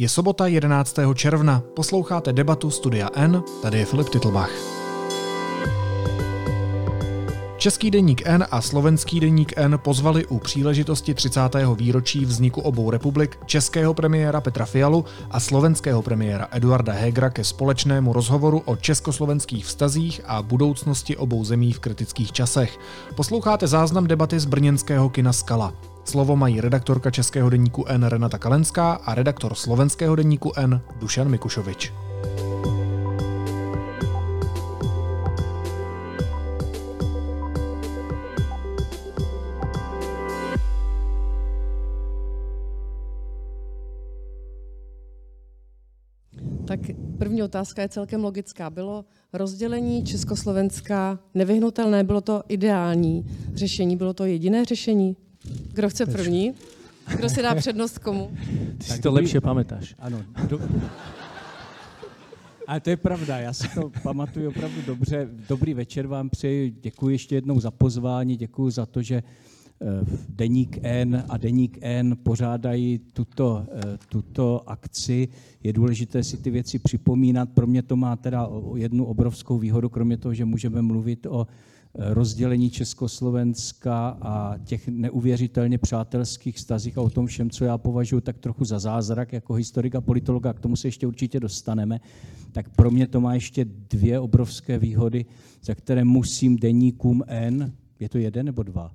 Je sobota 11. června, posloucháte debatu Studia N, tady je Filip Titlbach. Český deník N a slovenský deník N pozvali u příležitosti 30. výročí vzniku obou republik českého premiéra Petra Fialu a slovenského premiéra Eduarda Hegra ke společnému rozhovoru o československých vztazích a budoucnosti obou zemí v kritických časech. Posloucháte záznam debaty z brněnského kina Skala. Slovo mají redaktorka českého deníku N Renata Kalenská a redaktor slovenského deníku N Dušan Mikušovič. Tak první otázka je celkem logická. Bylo rozdělení Československa nevyhnutelné? Bylo to ideální řešení? Bylo to jediné řešení? Kdo chce první? Kdo si dá přednost komu? Ty si to lepšie pamätáš. Ano. Do... Ale to je pravda, já si to pamatuju opravdu dobře. Dobrý večer vám přeji, děkuji ještě jednou za pozvání, děkuji za to, že eh, Deník N a Deník N pořádají tuto, eh, tuto akci. Je důležité si ty věci připomínat. Pro mě to má teda jednu obrovskou výhodu, kromě toho, že můžeme mluvit o rozdělení Československa a těch neuvěřitelně přátelských vztazích a o tom všem, co já považuji tak trochu za zázrak jako historika, politologa, k tomu se ještě určitě dostaneme, tak pro mě to má ještě dvě obrovské výhody, za které musím deníkům N, je to jeden nebo dva?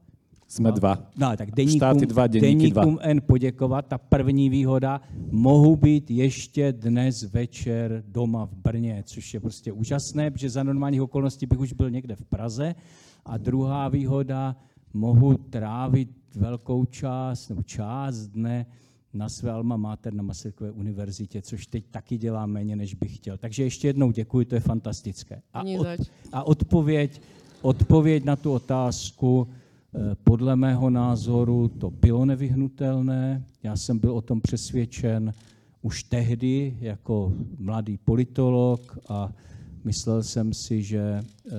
Jsme dva. No, tak deníkům, Štáty dva, deníkům dva. N poděkovat. Ta první výhoda, mohu být ještě dnes večer doma v Brně, což je prostě úžasné, protože za normálních okolností bych už byl někde v Praze. A druhá výhoda, mohu trávit velkou část nebo část dne na své alma mater na Masarykové univerzitě, což teď taky dělám méně, než bych chtěl. Takže ještě jednou děkuji, to je fantastické. A, od, a odpověď, odpověď na tu otázku, podle mého názoru to bylo nevyhnutelné. Já jsem byl o tom přesvědčen už tehdy jako mladý politolog a myslel jsem si, že eh,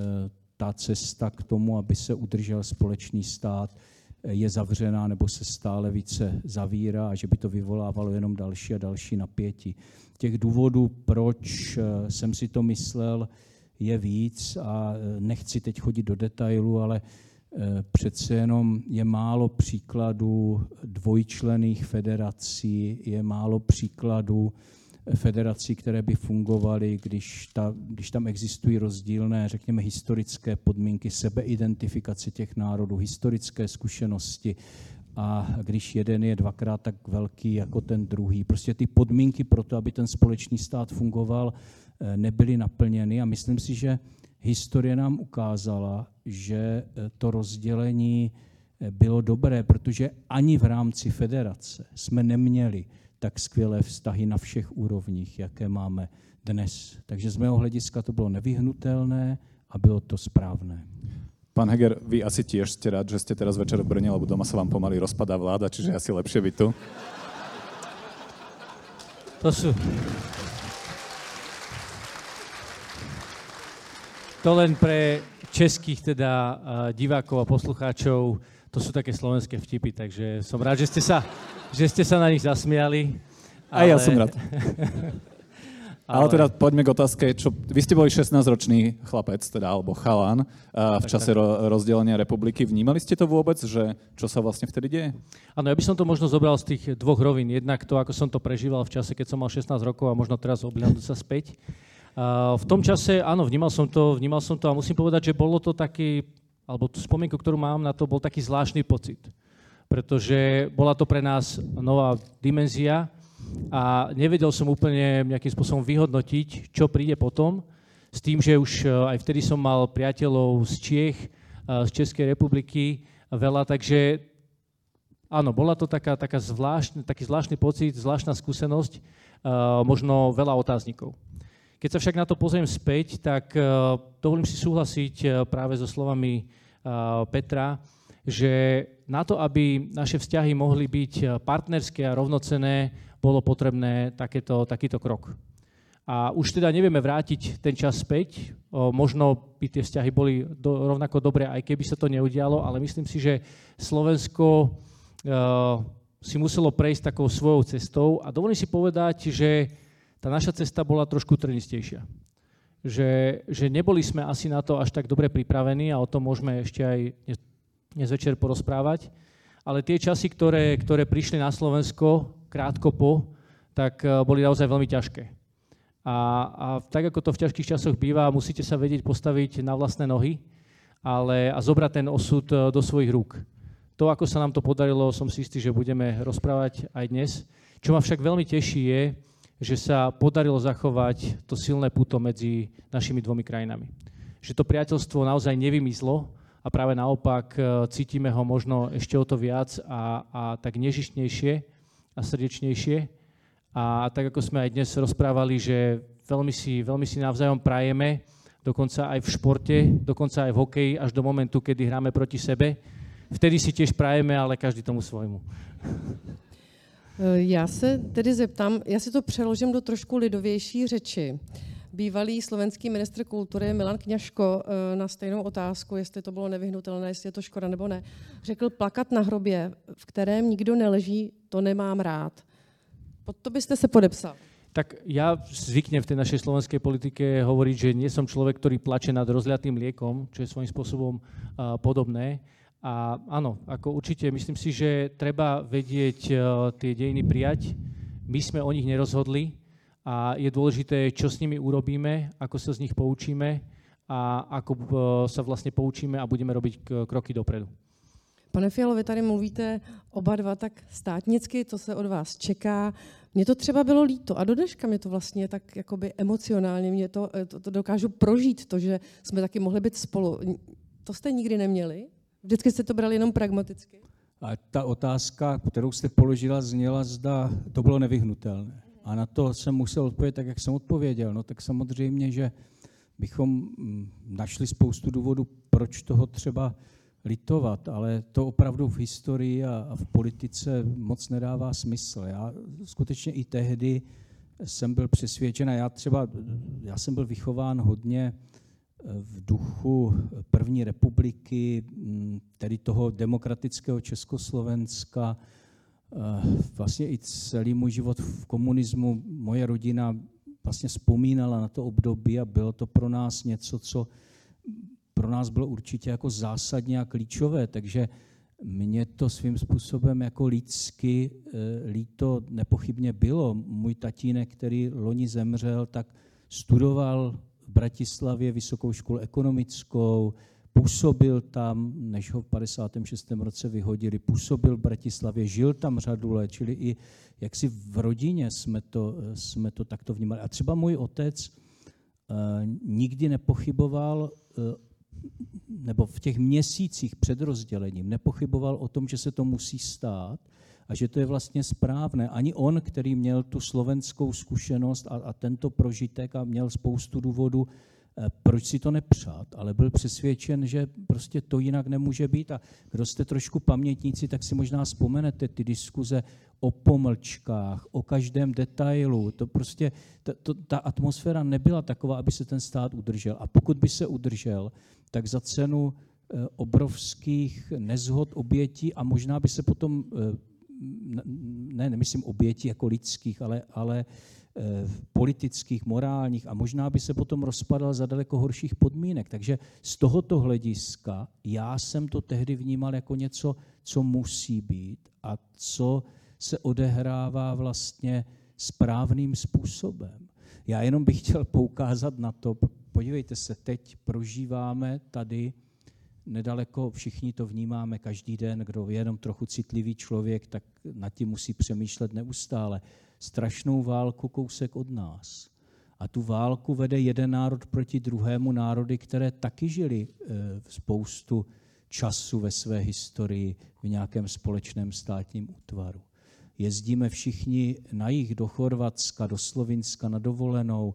ta cesta k tomu, aby se udržel společný stát, eh, je zavřená nebo se stále více zavírá a že by to vyvolávalo jenom další a další napětí. Těch důvodů, proč jsem si to myslel, je víc a nechci teď chodit do detailu, ale Eh, přece jenom je málo příkladů dvojčlených federací, je málo příkladů eh, federací, které by fungovaly, když, ta, když tam existují rozdílné, řekněme, historické podmínky, sebeidentifikace těch národů, historické zkušenosti a když jeden je dvakrát tak velký jako ten druhý. Prostě ty podmínky pro to, aby ten společný stát fungoval, eh, nebyly naplněny a myslím si, že historie nám ukázala, že eh, to rozdělení eh, bylo dobré, protože ani v rámci federace jsme neměli tak skvělé vztahy na všech úrovních, jaké máme dnes. Takže z mého hlediska to bylo nevyhnutelné a bylo to správné. Pán Heger, vy asi tiež ste rád, že ste teraz večer v Brne, lebo doma sa vám pomaly rozpadá vláda, čiže asi lepšie byť tu. To sú, To len pre českých teda divákov a poslucháčov, to sú také slovenské vtipy, takže som rád, že ste sa, že ste sa na nich zasmiali. Ale... A ja som rád. Ale... ale teda poďme k otázke, čo, vy ste boli 16-ročný chlapec, teda, alebo chalán uh, v čase ro, rozdelenia republiky. Vnímali ste to vôbec, že čo sa vlastne vtedy deje? Áno, ja by som to možno zobral z tých dvoch rovín. Jednak to, ako som to prežíval v čase, keď som mal 16 rokov a možno teraz obľadnúť sa späť. V tom čase, áno, vnímal som to, vnímal som to a musím povedať, že bolo to taký, alebo tú spomienku, ktorú mám na to, bol taký zvláštny pocit. Pretože bola to pre nás nová dimenzia a nevedel som úplne nejakým spôsobom vyhodnotiť, čo príde potom, s tým, že už e, aj vtedy som mal priateľov z Čiech, e, z Českej republiky veľa, takže áno, bola to taká, taká zvláštny, taký zvláštny pocit, zvláštna skúsenosť, možno veľa otáznikov. Keď sa však na to pozriem späť, tak uh, dovolím si súhlasiť uh, práve so slovami uh, Petra, že na to, aby naše vzťahy mohli byť partnerské a rovnocené, bolo potrebné takéto, takýto krok. A už teda nevieme vrátiť ten čas späť, možno by tie vzťahy boli do, rovnako dobré, aj keby sa to neudialo, ale myslím si, že Slovensko, si muselo prejsť takou svojou cestou a dovolím si povedať, že tá naša cesta bola trošku trnistejšia. Že, že neboli sme asi na to až tak dobre pripravení a o tom môžeme ešte aj dnes večer porozprávať. Ale tie časy, ktoré, ktoré prišli na Slovensko krátko po, tak eh, boli naozaj veľmi ťažké. A, a tak ako to v ťažkých časoch býva, musíte sa vedieť postaviť na vlastné nohy ale, a zobrať ten osud eh, do svojich rúk. To, ako sa nám to podarilo, som si istý, že budeme rozprávať aj dnes. Čo ma však veľmi teší je, že sa podarilo zachovať to silné puto medzi našimi dvomi krajinami. Že to priateľstvo naozaj nevymizlo a práve naopak eh, cítime ho možno ešte o to viac a, a tak nežištnejšie a srdečnejšie. A tak ako sme aj dnes rozprávali, že veľmi si, veľmi si navzájom prajeme, dokonca aj v športe, dokonca aj v hokeji, až do momentu, kedy hráme proti sebe. Vtedy si tiež prajeme, ale každý tomu svojmu. Já se tedy zeptám, já si to přeložím do trošku lidovější řeči. Bývalý slovenský ministr kultury Milan Kňažko eh, na stejnou otázku, jestli to bylo nevyhnutelné, jestli je to škoda nebo ne, řekl plakat na hrobě, v kterém nikdo neleží, to nemám rád. Pod to byste se podepsal. Tak ja zvyknem v tej našej slovenskej politike hovoriť, že nie som človek, ktorý plače nad rozliatým liekom, čo je svojím spôsobom uh, podobné. A áno, ako určite myslím si, že treba vedieť uh, tie dejiny prijať. My sme o nich nerozhodli a je dôležité, čo s nimi urobíme, ako sa z nich poučíme a ako uh, sa vlastne poučíme a budeme robiť kroky dopredu. Pane Fialo, vy tady mluvíte oba dva tak státnicky, co se od vás čeká. Mně to třeba bylo líto a do dneška mě to vlastně tak jakoby emocionálně, mě to, to, to dokážu prožít, to, že jsme taky mohli být spolu. To jste nikdy neměli? Vždycky jste to brali jenom pragmaticky? A ta otázka, kterou jste položila, zněla, zda to bylo nevyhnutelné. A na to jsem musel odpovědět tak, jak jsem odpověděl. No tak samozřejmě, že bychom mm, našli spoustu důvodů, proč toho třeba litovat, ale to opravdu v historii a, v politice moc nedává smysl. Já skutečně i tehdy jsem byl přesvědčen, a já třeba, já jsem byl vychován hodně v duchu první republiky, mm, tedy toho demokratického Československa, eh, vlastně i celý můj život v komunismu, moje rodina vlastně vzpomínala na to období a bylo to pro nás něco, co pro nás bylo určitě jako zásadně a klíčové, takže mě to svým způsobem jako lidsky e, líto nepochybně bylo. Můj tatínek, který loni zemřel, tak studoval v Bratislavě vysokou školu ekonomickou, působil tam, než ho v 56. roce vyhodili, působil v Bratislavě, žil tam řadu let, čili i jaksi v rodině jsme to, jsme to takto vnímali. A třeba můj otec uh, nikdy nepochyboval uh, nebo v těch měsících před rozdělením nepochyboval o tom, že se to musí stát a že to je vlastně správné. Ani on, který měl tu slovenskou zkušenost a, a tento prožitek a měl spoustu důvodů, eh, proč si to nepřát, ale byl přesvědčen, že prostě to jinak nemůže být. A kdo jste trošku pamětníci, tak si možná vzpomenete ty diskuze o pomlčkách, o každém detailu. To prostě, ta, to, ta atmosféra nebyla taková, aby se ten stát udržel. A pokud by se udržel, tak za cenu eh, obrovských nezhod, obětí a možná by se potom, eh, ne, nemyslím obětí jako lidských, ale, ale eh, politických, morálních a možná by se potom rozpadal za daleko horších podmínek. Takže z tohoto hlediska já jsem to tehdy vnímal jako něco, co musí být a co se odehrává vlastně správným způsobem. Já jenom bych chtěl poukázat na to, podívejte se, teď prožíváme tady nedaleko, všichni to vnímáme každý den, kdo je jenom trochu citlivý člověk, tak nad tím musí přemýšlet neustále. Strašnou válku kousek od nás. A tu válku vede jeden národ proti druhému národy, které taky žili e, spoustu času ve své historii v nějakém společném státním útvaru. Jezdíme všichni na jich do Chorvatska, do Slovinska na dovolenou,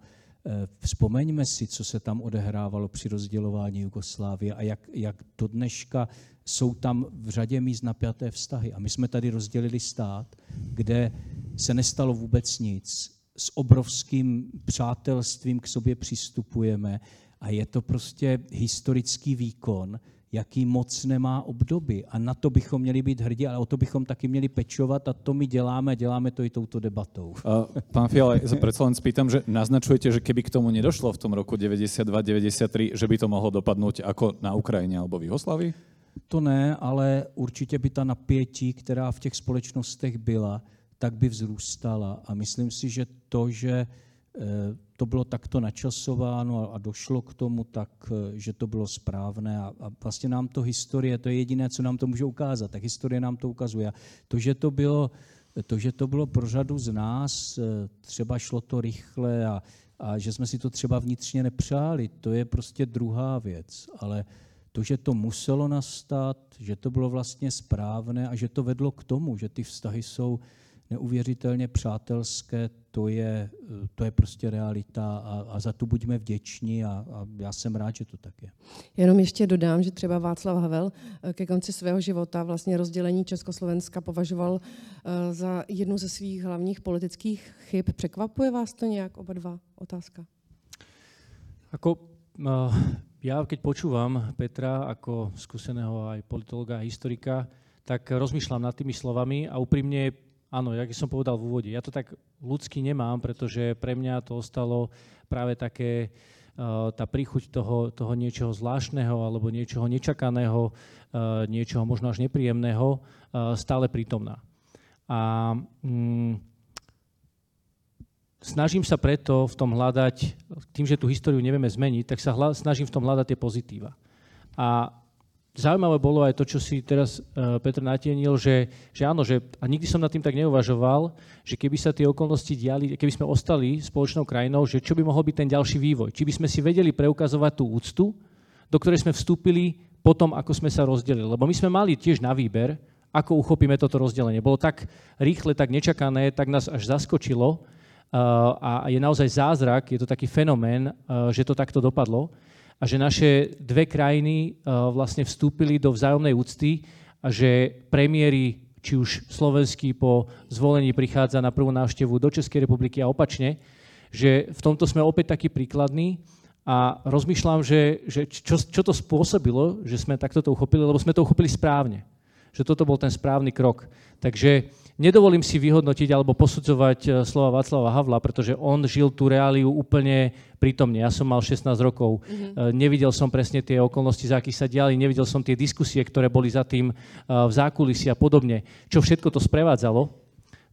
vzpomeňme si, co se tam odehrávalo při rozdělování Jugoslávie a jak, jak do dneška jsou tam v řadě míst napjaté vztahy. A my jsme tady rozdělili stát, kde se nestalo vůbec nic. S obrovským přátelstvím k sobě přistupujeme a je to prostě historický výkon, jaký moc nemá obdoby. A na to bychom měli být hrdí, ale o to bychom taky měli pečovat a to my děláme, děláme to i touto debatou. Uh, pán Fiala, predsa len spýtam, že naznačujete, že keby k tomu nedošlo v tom roku 92-93, že by to mohlo dopadnout jako na Ukrajině alebo v Jugoslavii? To ne, ale určitě by ta napětí, která v těch společnostech byla, tak by vzrůstala. A myslím si, že to, že to bylo takto načasováno a došlo k tomu, tak eh, že to bylo správné. A, a vlastně nám to historie, to je jediné, co nám to může ukázat. Tak historie nám to ukazuje. A to, že to bylo, to, že to bylo pro řadu z nás, eh, třeba šlo to rychle a, a že jsme si to třeba vnitřně nepřáli, to je prostě druhá věc. Ale to, že to muselo nastat, že to bylo vlastně správné a že to vedlo k tomu, že ty vztahy jsou neuvěřitelně přátelské, to je, to je prostě realita a, a za to buďme vděční a, a já jsem rád, že to tak je. Jenom ještě dodám, že třeba Václav Havel eh, ke konci svého života vlastně rozdělení Československa považoval eh, za jednu ze svých hlavních politických chyb. Překvapuje vás to nějak oba dva? Otázka. Ako, uh, ja keď počúvam Petra ako skúseného aj politologa a historika, tak rozmýšľam nad tými slovami a úprimne Áno, jak som povedal v úvode, ja to tak ľudsky nemám, pretože pre mňa to ostalo práve také, uh, tá príchuť toho, toho niečoho zvláštneho alebo niečoho nečakaného, uh, niečoho možno až nepríjemného, uh, stále prítomná. A mm, snažím sa preto v tom hľadať, tým, že tú históriu nevieme zmeniť, tak sa hľa, snažím v tom hľadať tie pozitíva. A zaujímavé bolo aj to, čo si teraz uh, Petr natienil, že, že áno, že, a nikdy som nad tým tak neuvažoval, že keby sa tie okolnosti diali, keby sme ostali spoločnou krajinou, že čo by mohol byť ten ďalší vývoj. Či by sme si vedeli preukazovať tú úctu, do ktorej sme vstúpili potom, ako sme sa rozdelili. Lebo my sme mali tiež na výber, ako uchopíme toto rozdelenie. Bolo tak rýchle, tak nečakané, tak nás až zaskočilo uh, a je naozaj zázrak, je to taký fenomén, uh, že to takto dopadlo a že naše dve krajiny uh, vlastne vstúpili do vzájomnej úcty a že premiéry, či už slovenský po zvolení prichádza na prvú návštevu do Českej republiky a opačne, že v tomto sme opäť takí príkladní a rozmýšľam, že, že čo, čo to spôsobilo, že sme takto to uchopili, lebo sme to uchopili správne že toto bol ten správny krok. Takže nedovolím si vyhodnotiť alebo posudzovať eh, slova Václava Havla, pretože on žil tú reáliu úplne prítomne. Ja som mal 16 rokov, mm-hmm. nevidel som presne tie okolnosti, za akých sa diali, nevidel som tie diskusie, ktoré boli za tým eh, v zákulisi a podobne. Čo všetko to sprevádzalo,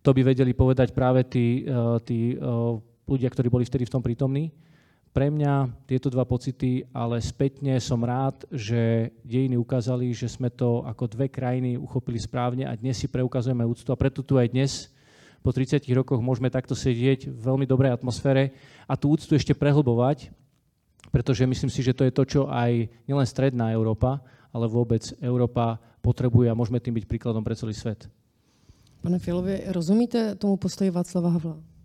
to by vedeli povedať práve tí, tí ľudia, ktorí boli vtedy v tom prítomní pre mňa tieto dva pocity, ale spätne som rád, že dejiny ukázali, že sme to ako dve krajiny uchopili správne a dnes si preukazujeme úctu a preto tu aj dnes po 30 rokoch môžeme takto sedieť v veľmi dobrej atmosfére a tú úctu ešte prehlbovať, pretože myslím si, že to je to, čo aj nielen stredná Európa, ale vôbec Európa potrebuje a môžeme tým byť príkladom pre celý svet. Pane Fialovi, rozumíte tomu postoji Václava Havla?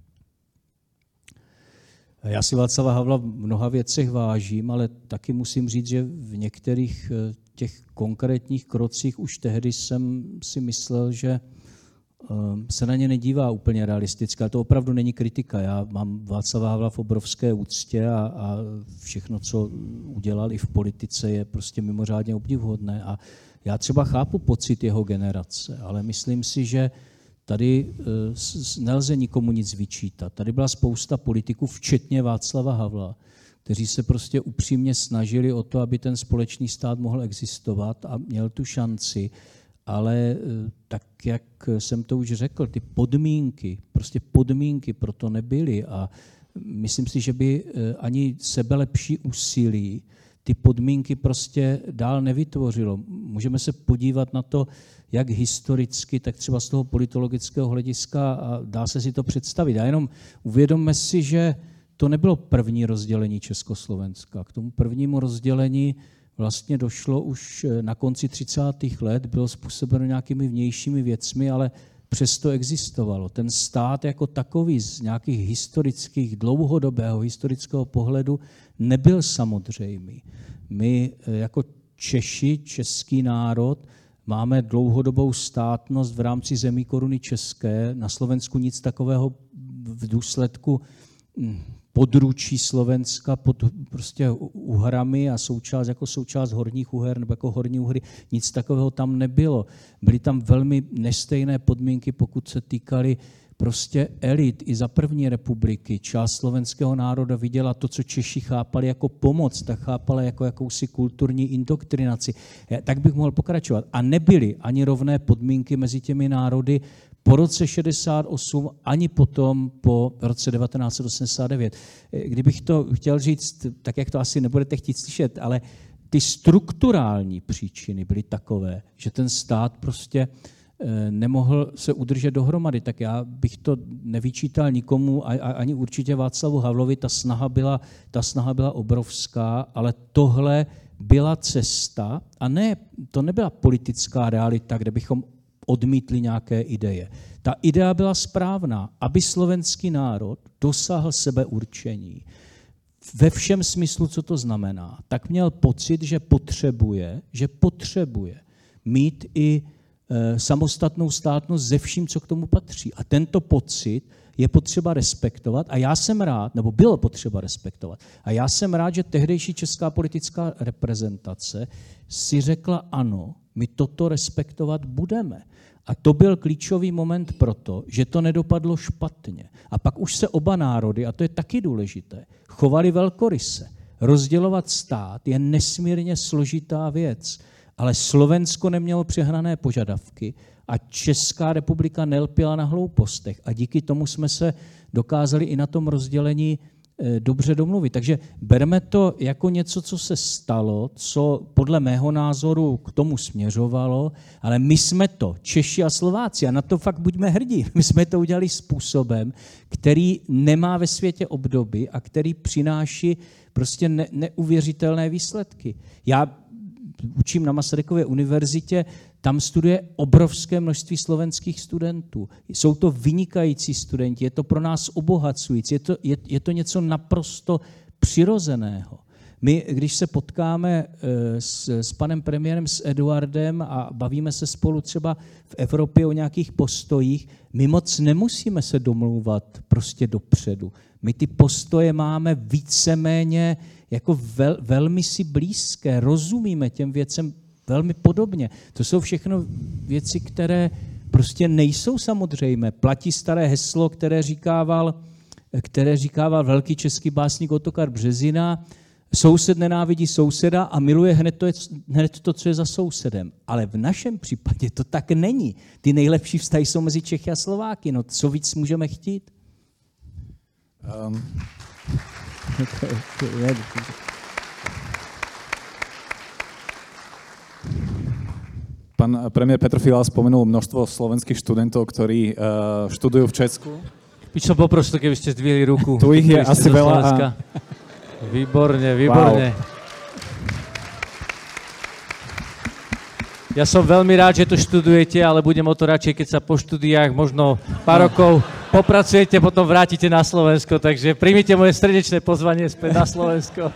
Já si Václava Havla v mnoha věcech vážím, ale taky musím říct, že v některých eh, těch konkrétních krocích už tehdy jsem si myslel, že eh, se na ně nedívá úplně realisticky, ale to opravdu není kritika. Já mám Václava Havla v obrovské úctě a, a všechno, co udělal i v politice, je prostě mimořádně obdivuhodné. A já třeba chápu pocit jeho generace, ale myslím si, že Tady eh, nelze nikomu nic vyčítat. Tady byla spousta politiků, včetně Václava Havla, kteří se prostě upřímně snažili o to, aby ten společný stát mohl existovat a měl tu šanci, ale eh, tak, jak jsem to už řekl, ty podmínky, prostě podmínky pro to nebyly a myslím si, že by eh, ani sebelepší úsilí ty podmínky prostě dál nevytvořilo. Můžeme se podívat na to, jak historicky, tak třeba z toho politologického hlediska a dá se si to představit. A jenom uvědomme si, že to nebylo první rozdělení Československa. K tomu prvnímu rozdělení vlastně došlo už eh, na konci 30. let, bylo způsobeno nějakými vnějšími věcmi, ale přesto existovalo. Ten stát jako takový z nějakých historických, dlouhodobého historického pohledu nebyl samozřejmý. My eh, jako Češi, český národ, Máme dlouhodobou státnost v rámci zemí koruny české. Na Slovensku nic takového v důsledku hm, područí Slovenska pod prostě Uhrami a součást jako součást horních Uher nebo jako horní Uhry. Nic takového tam nebylo. Byly tam velmi nestejné podmínky, pokud se týkaly prostě elit i za první republiky. Část slovenského národa viděla to, co Češi chápali jako pomoc, tak chápala jako jakousi kulturní indoktrinaci. Tak bych mohl pokračovat. A nebyly ani rovné podmínky mezi těmi národy po roce 68 ani potom po roce 1989. Kdybych to chtěl říct, tak jak to asi nebudete chtít slyšet, ale ty strukturální příčiny byly takové, že ten stát prostě nemohl se udržet dohromady, tak já bych to nevyčítal nikomu, ani určitě Václavu Havlovi, ta snaha byla, ta snaha byla obrovská, ale tohle byla cesta, a ne, to nebyla politická realita, kde bychom odmítli nějaké ideje. Ta idea byla správná, aby slovenský národ dosáhl sebeurčení. Ve všem smyslu, co to znamená, tak měl pocit, že potřebuje, že potřebuje mít i samostatnou státnost ze vším, co k tomu patří. A tento pocit je potřeba respektovat a já jsem rád, nebo bylo potřeba respektovat, a já jsem rád, že tehdejší česká politická reprezentace si řekla ano, my toto respektovat budeme. A to byl klíčový moment proto, že to nedopadlo špatně. A pak už se oba národy, a to je taky důležité, chovali velkoryse. Rozdělovat stát je nesmírně složitá věc, ale Slovensko nemělo přehrané požadavky a Česká republika nelpila na hloupostech. A díky tomu jsme se dokázali i na tom rozdělení Eh, dobře domluvit. Takže bereme to jako něco, co se stalo, co podle mého názoru k tomu směřovalo, ale my jsme to, Češi a Slováci, a na to fakt buďme hrdí. My jsme to udělali způsobem, který nemá ve světě obdoby a který přináší prostě ne, neuvěřitelné výsledky. Já učím na Masarykově univerzitě, tam studuje obrovské množství slovenských studentů. Jsou to vynikající studenti, je to pro nás obohacující, je to, je, je to něco naprosto přirozeného. My, když se potkáme eh, s, s panem premiérem, s Eduardem a bavíme se spolu třeba v Evropě o nějakých postojích, my moc nemusíme se domlouvat prostě dopředu. My ty postoje máme víceméně jako vel, velmi si blízké, rozumíme těm věcem velmi podobně. To jsou všechno věci, které prostě nejsou samozřejmé. Platí staré heslo, které říkával, které říkával velký český básník Otokar Březina, soused nenávidí souseda a miluje hned to, hned to, co je za sousedem. Ale v našem případě to tak není. Ty nejlepší vztahy jsou mezi Čechy a Slováky. No co víc můžeme chtít? Um. Pán premiér Petr Fiala spomenul množstvo slovenských študentov, ktorí uh, študujú v Česku. By som poprosil, keby ste zdvihli ruku. Tu ich je asi veľa. A... Výborne, výborne. Wow. Ja som veľmi rád, že to študujete, ale budem o to radšej, keď sa po štúdiách možno pár rokov popracujete, potom vrátite na Slovensko. Takže príjmite moje srdečné pozvanie späť na Slovensko.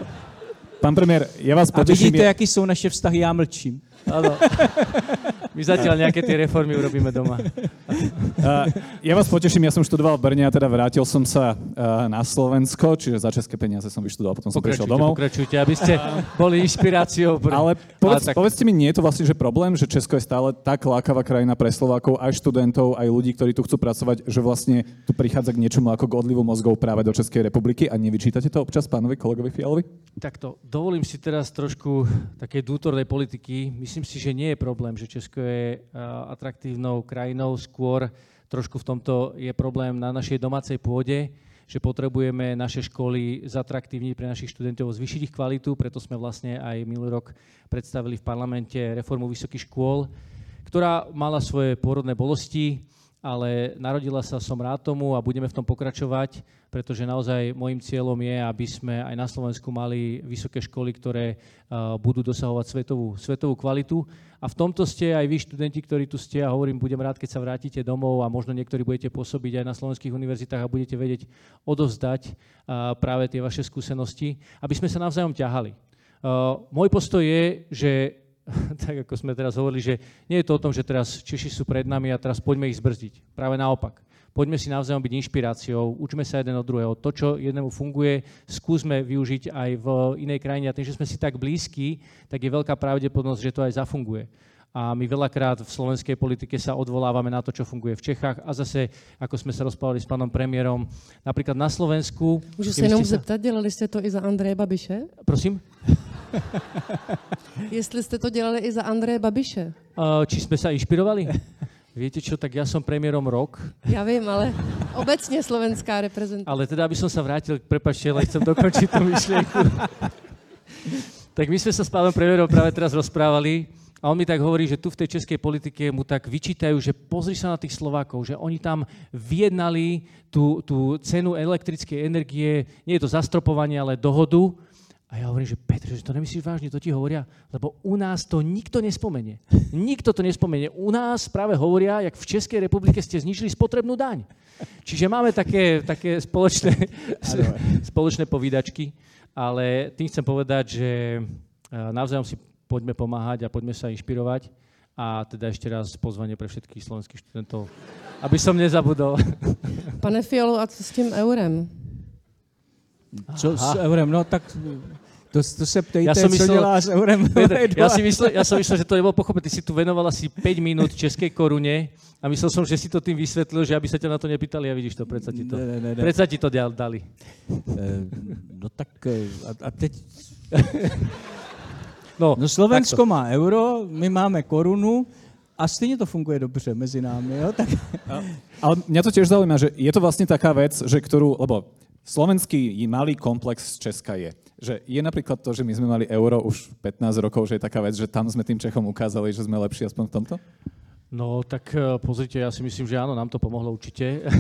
Pán premiér, ja vás poteším. A vidíte, jaký jsou naše vztahy, já mlčím. Áno. My zatiaľ nejaké tie reformy urobíme doma. Uh, ja vás poteším, ja som študoval v Brne a teda vrátil som sa uh, na Slovensko, čiže za české peniaze som vyštudoval, potom som prišiel domov. Pokračujte, aby ste boli inšpiráciou. Pre... Ale, povedz, Ale tak... povedzte mi, nie je to vlastne že problém, že Česko je stále tak lákavá krajina pre Slovákov, aj študentov, aj ľudí, ktorí tu chcú pracovať, že vlastne tu prichádza k niečomu ako k odlivu mozgov práve do Českej republiky a nevyčítate to občas pánovi kolegovi Fialovi? Takto, dovolím si teraz trošku také dútornej politiky. Myslím, myslím si, že nie je problém, že Česko je atraktívnou krajinou, skôr trošku v tomto je problém na našej domácej pôde, že potrebujeme naše školy zatraktívniť pre našich študentov, zvýšiť ich kvalitu, preto sme vlastne aj minulý rok predstavili v parlamente reformu vysokých škôl, ktorá mala svoje pôrodné bolesti, ale narodila sa, som rád tomu a budeme v tom pokračovať, pretože naozaj môjim cieľom je, aby sme aj na Slovensku mali vysoké školy, ktoré uh, budú dosahovať svetovú, svetovú kvalitu. A v tomto ste aj vy, študenti, ktorí tu ste, a hovorím, budem rád, keď sa vrátite domov a možno niektorí budete pôsobiť aj na slovenských univerzitách a budete vedieť odovzdať uh, práve tie vaše skúsenosti, aby sme sa navzájom ťahali. Uh, môj postoj je, že tak ako sme teraz hovorili, že nie je to o tom, že teraz Češi sú pred nami a teraz poďme ich zbrzdiť. Práve naopak. poďme si navzájom byť inšpiráciou, učme sa jeden od druhého. To, čo jednému funguje, skúsme využiť aj v inej krajine. A tým, že sme si tak blízki, tak je veľká pravdepodobnosť, že to aj zafunguje. A my veľakrát v slovenskej politike sa odvolávame na to, čo funguje v Čechách. A zase, ako sme sa rozprávali s pánom premiérom, napríklad na Slovensku... Můžu se jenom sa... zeptat, dělali jste to i za Andreje Babiše? Prosím? Jestli jste to dělali i za Andreje Babiše. Uh, či jsme se inšpirovali? Viete čo, tak ja som premiérom rok. Ja vím, ale obecne slovenská reprezentace. Ale teda, aby som sa vrátil, prepačte, ale chcem dokončiť tú myšlienku. tak my sme sa s pánom premiérom práve teraz rozprávali a on mi tak hovorí, že tu v tej českej politike mu tak vyčítajú, že pozri sa na tých Slovákov, že oni tam vyjednali tú, tú cenu elektrickej energie, nie je to zastropovanie, ale dohodu, a ja hovorím, že Petr, že to nemyslíš vážne, to ti hovoria, lebo u nás to nikto nespomenie. Nikto to nespomenie. U nás práve hovoria, jak v Českej republike ste znižili spotrebnú daň. Čiže máme také, také spoločné, spoločné povídačky, ale tým chcem povedať, že navzájom si poďme pomáhať a poďme sa inšpirovať. A teda ešte raz pozvanie pre všetkých slovenských študentov, aby som nezabudol. Pane Fialu, a co s tím eurem? Co Aha. s eurem? No tak to, to se ptejte, já jsem myslel, co dělá s eurem. já, si myslel, já jsem myslel, že to nebylo pochopit. Ty si tu venoval asi 5 minut české koruně a myslel jsem, že si to tím vysvětlil, že aby se tě na to nepýtali a vidíš to, predsa ti to, ne, ne, ne. Predsa ti to dali. E, no tak eh, a, a teď... No, no Slovensko takto. má euro, my máme korunu, a stejně to funguje dobře mezi námi. Jo? Tak... Ale mňa to tiež zaujíma, že je to vlastne taká vec, že ktorú, lebo Slovenský malý komplex z Česka je. Že je napríklad to, že my sme mali euro už 15 rokov, že je taká vec, že tam sme tým Čechom ukázali, že sme lepší aspoň v tomto? No tak eh, pozrite, ja si myslím, že áno, nám to pomohlo určite.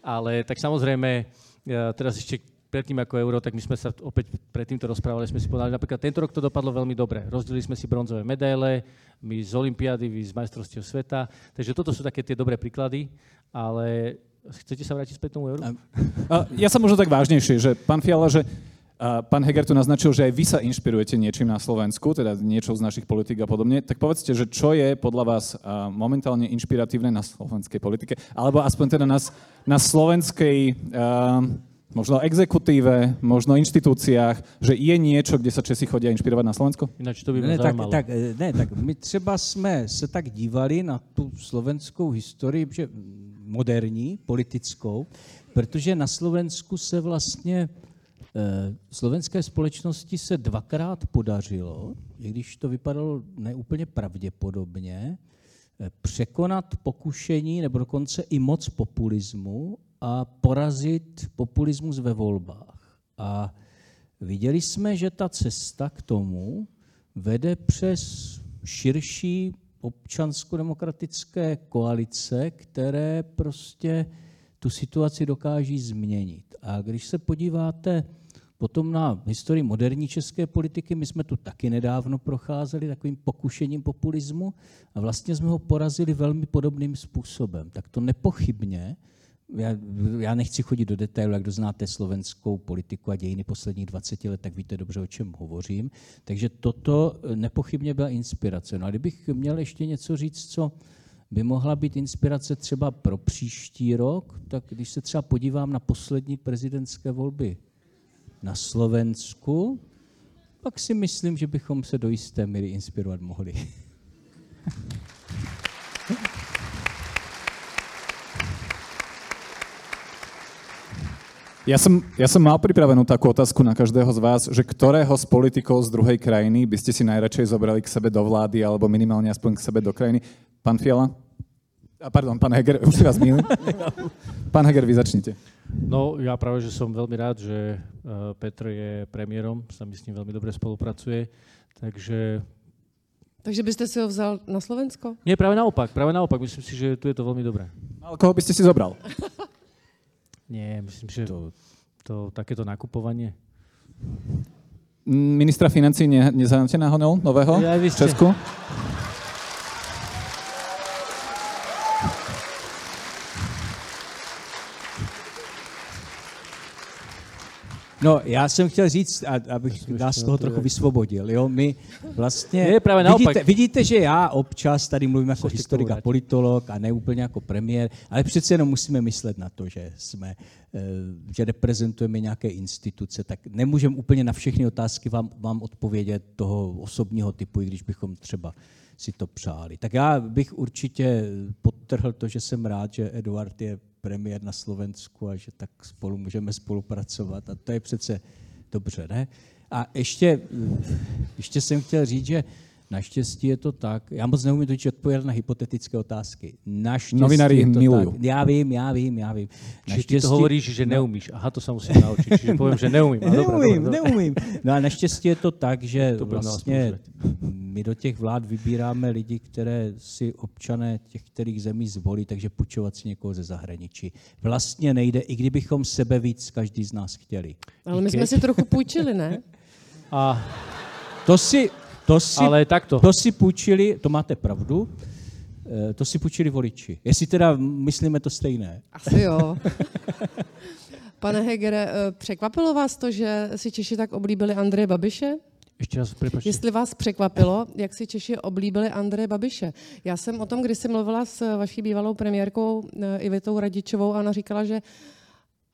Ale tak samozrejme, eh, teraz ešte predtým ako euro, tak my sme sa opäť pred týmto rozprávali, sme si povedali, napríklad tento rok to dopadlo veľmi dobre. Rozdelili sme si bronzové medaile, my z Olympiády, vy z majstrovstiev sveta, takže toto sú také tie dobré príklady, ale Chcete sa vrátiť späť tomu euru? Ja sa možno tak vážnejšie, že pán Fiala, že pán Heger tu naznačil, že aj vy sa inšpirujete niečím na Slovensku, teda niečo z našich politik a podobne. Tak povedzte, že čo je podľa vás momentálne inšpiratívne na slovenskej politike, alebo aspoň teda na, na slovenskej možno exekutíve, možno inštitúciách, že je niečo, kde sa Česi chodia inšpirovať na Slovensko? Ináč to by ne, tak, tak, ne, tak my třeba jsme se tak dívali na tu slovenskou historii, že moderní, politickou, protože na Slovensku se vlastně eh, slovenské společnosti se dvakrát podařilo, i když to vypadalo neúplně pravděpodobně, eh, překonat pokušení nebo dokonce i moc populismu a porazit populismus ve volbách. A viděli jsme, že ta cesta k tomu vede přes širší občansko-demokratické koalice, které prostě tu situaci dokáží změnit. A když se podíváte potom na historii moderní české politiky, my jsme tu taky nedávno procházeli takovým pokušením populismu a vlastně jsme ho porazili velmi podobným způsobem. Tak to nepochybně já, já nechci chodit do detailu, jak kdo znáte slovenskou politiku a dějiny posledních 20 let, tak víte dobře, o čem hovořím. Takže toto nepochybně byla inspirace. No a kdybych měl ještě něco říct, co by mohla být inspirace třeba pro příští rok, tak když se třeba podívám na poslední prezidentské volby na Slovensku, pak si myslím, že bychom se do jisté míry inspirovat mohli. Ja som, ja som mal pripravenú takú otázku na každého z vás, že ktorého z politikov z druhej krajiny by ste si najradšej zobrali k sebe do vlády alebo minimálne aspoň k sebe do krajiny. Pán Fiala? A pardon, pán Heger, už si vás milím. Pán Heger, vy začnite. No, ja práve, že som veľmi rád, že uh, Petr je premiérom, sa mi s ním veľmi dobre spolupracuje, takže... Takže byste si ho vzal na Slovensko? Nie, práve naopak, práve naopak, myslím si, že tu je to veľmi dobré. Ale koho by ste si zobral? Nie, myslím, že to, to takéto nakupovanie. Ministra financí ne, nezanáte náhodou nového ja, v Česku? No, já jsem chtěl říct, abych nás z toho trochu vysvobodil. Jo? My vlastně... Je právě vidíte, vidíte, že já občas tady mluvím jako historik a politolog a ne úplně jako premiér, ale přece jenom musíme myslet na to, že jsme, eh, že reprezentujeme nějaké instituce, tak nemůžeme úplně na všechny otázky vám, vám odpovědět toho osobního typu, i když bychom třeba si to přáli. Tak já bych určitě podtrhl to, že jsem rád, že Eduard je premiér na Slovensku a že tak spolu můžeme spolupracovat. A to je přece dobře, ne? A ještě, ještě jsem chtěl říct, že Naštěstí je to tak. Já moc neumím totiž odpovědět na hypotetické otázky. Naštěstí Novináři je to milují. Tak. Já vím, já vím, já vím. Naštěstí... ty to hovoríš, že no. neumíš. Aha, to se musím naučit. Čiže povím, že neumím. A neumím, dobra, dobra. neumím. No a naštěstí je to tak, že to vlastně my do těch vlád vybíráme lidi, které si občané těch kterých zemí zvolí, takže půjčovat si někoho ze zahraničí. Vlastně nejde, i kdybychom sebe víc každý z nás chtěli. Ale my jsme si trochu půjčili, ne? A to si, to si, Ale takto. To si půjčili, to máte pravdu, eh, to si půjčili voliči. Jestli teda myslíme to stejné. Asi jo. Pane Hegere, eh, překvapilo vás to, že si Češi tak oblíbili Andreje Babiše? Ještě raz, připačte. Jestli vás překvapilo, jak si Češi oblíbili Andreje Babiše. Já jsem o tom, když jsem mluvila s vaší bývalou premiérkou eh, Ivitou Radičovou a ona říkala, že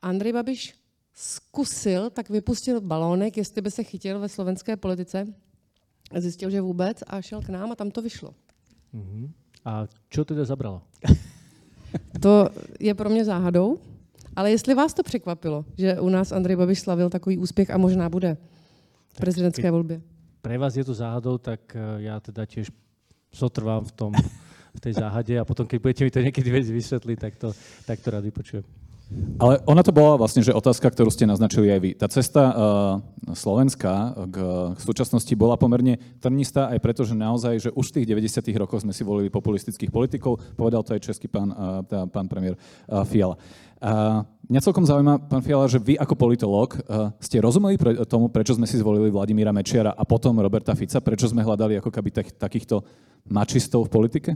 Andrej Babiš zkusil, tak vypustil balónek, jestli by se chytil ve slovenské politice Zjistil, že vůbec a šel k nám a tam to vyšlo. Uh-huh. A co teda zabralo? to je pro mě záhadou, ale jestli vás to překvapilo, že u nás Andrej Babiš slavil takový úspěch a možná bude v prezidentské volbě. Pre vás je to záhadou, tak eh, já teda těž sotrvám v tom, v tej záhade a potom, keď budete mi to niekedy vysvetliť, tak to, tak to rád vypočujem. Ale ona to bola vlastne, že otázka, ktorú ste naznačili aj vy. Tá cesta uh, Slovenska k, k súčasnosti bola pomerne trnistá aj preto, že naozaj, že už v tých 90. rokoch sme si volili populistických politikov, povedal to aj český pán, tá, pán premiér Fiala. Uh, mňa celkom zaujíma, pán Fiala, že vy ako politolog uh, ste rozumeli tomu, prečo sme si zvolili Vladimíra Mečiara a potom Roberta Fica, prečo sme hľadali ako keby tak, takýchto mačistov v politike?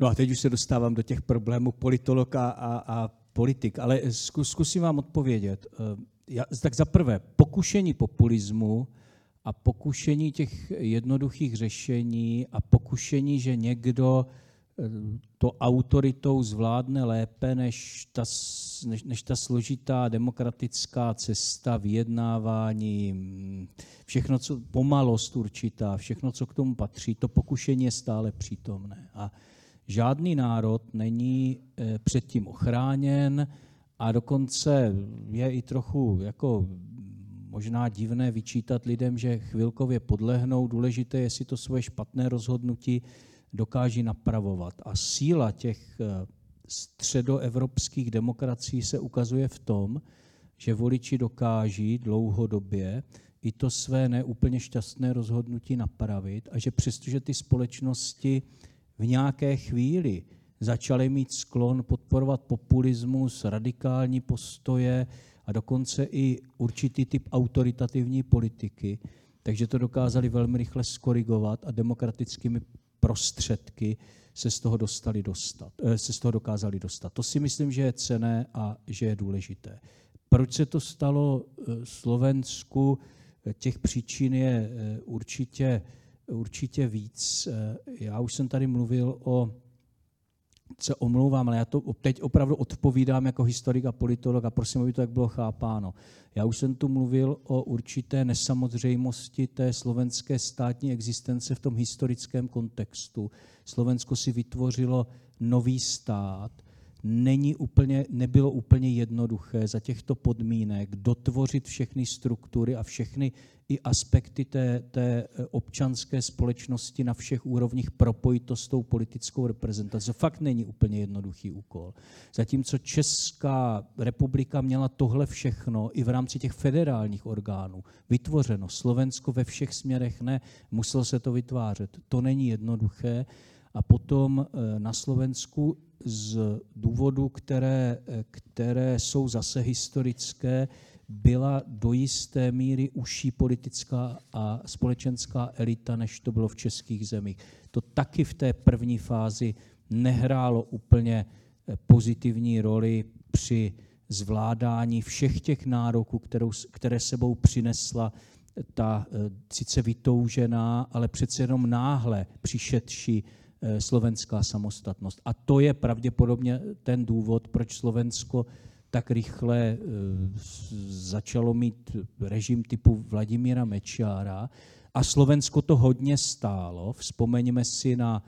No a teď už se dostávám do těch problémů politolog a, a, politik, ale zkus, zkusím vám odpovědět. Eh, já, tak za prvé, pokušení populismu a pokušení těch jednoduchých řešení a pokušení, že někdo eh, to autoritou zvládne lépe než ta, než, než ta složitá demokratická cesta, vyjednávání, všechno, co pomalost určitá, všechno, co k tomu patří, to pokušení je stále přítomné. A žádný národ není eh, předtím ochráněn a dokonce je i trochu jako možná divné vyčítat lidem, že chvilkově podlehnou. Důležité je, jestli to svoje špatné rozhodnutí dokáží napravovat. A síla těch eh, středoevropských demokracií se ukazuje v tom, že voliči dokáží dlouhodobě i to své neúplně šťastné rozhodnutí napravit a že přestože ty společnosti v nějaké chvíli začali mít sklon podporovat populismus, radikální postoje a dokonce i určitý typ autoritativní politiky, takže to dokázali velmi rychle skorigovat a demokratickými prostředky se z toho, dostali dostat, eh, se z toho dokázali dostat. To si myslím, že je cené a že je důležité. Proč se to stalo eh, Slovensku? Těch příčin je eh, určitě určitě víc. Eh, já už jsem tady mluvil o se omlouvám, ale já to teď opravdu odpovídám jako historik a politolog a prosím, aby to tak bylo chápáno. Já už jsem tu mluvil o určité nesamozřejmosti té slovenské státní existence v tom historickém kontextu. Slovensko si vytvořilo nový stát, není úplně, nebylo úplně jednoduché za těchto podmínek dotvořit všechny struktury a všechny i aspekty té, té eh, občanské společnosti na všech úrovních propojit to s tou politickou reprezentací. To fakt není úplně jednoduchý úkol. Zatímco Česká republika měla tohle všechno i v rámci těch federálních orgánů vytvořeno. Slovensko ve všech směrech ne, muselo se to vytvářet. To není jednoduché. A potom eh, na Slovensku z důvodu, které, eh, které jsou zase historické, byla do jisté míry užší politická a společenská elita, než to bylo v českých zemích. To taky v té první fázi nehrálo úplně eh, pozitivní roli při zvládání všech těch nároků, kterou, které sebou přinesla ta sice vytoužená, ale přece jenom náhle přišedší slovenská samostatnost. A to je pravděpodobně ten důvod, proč Slovensko tak rychle eh, začalo mít režim typu Vladimíra Mečiára. A Slovensko to hodně stálo. Vzpomeňme si na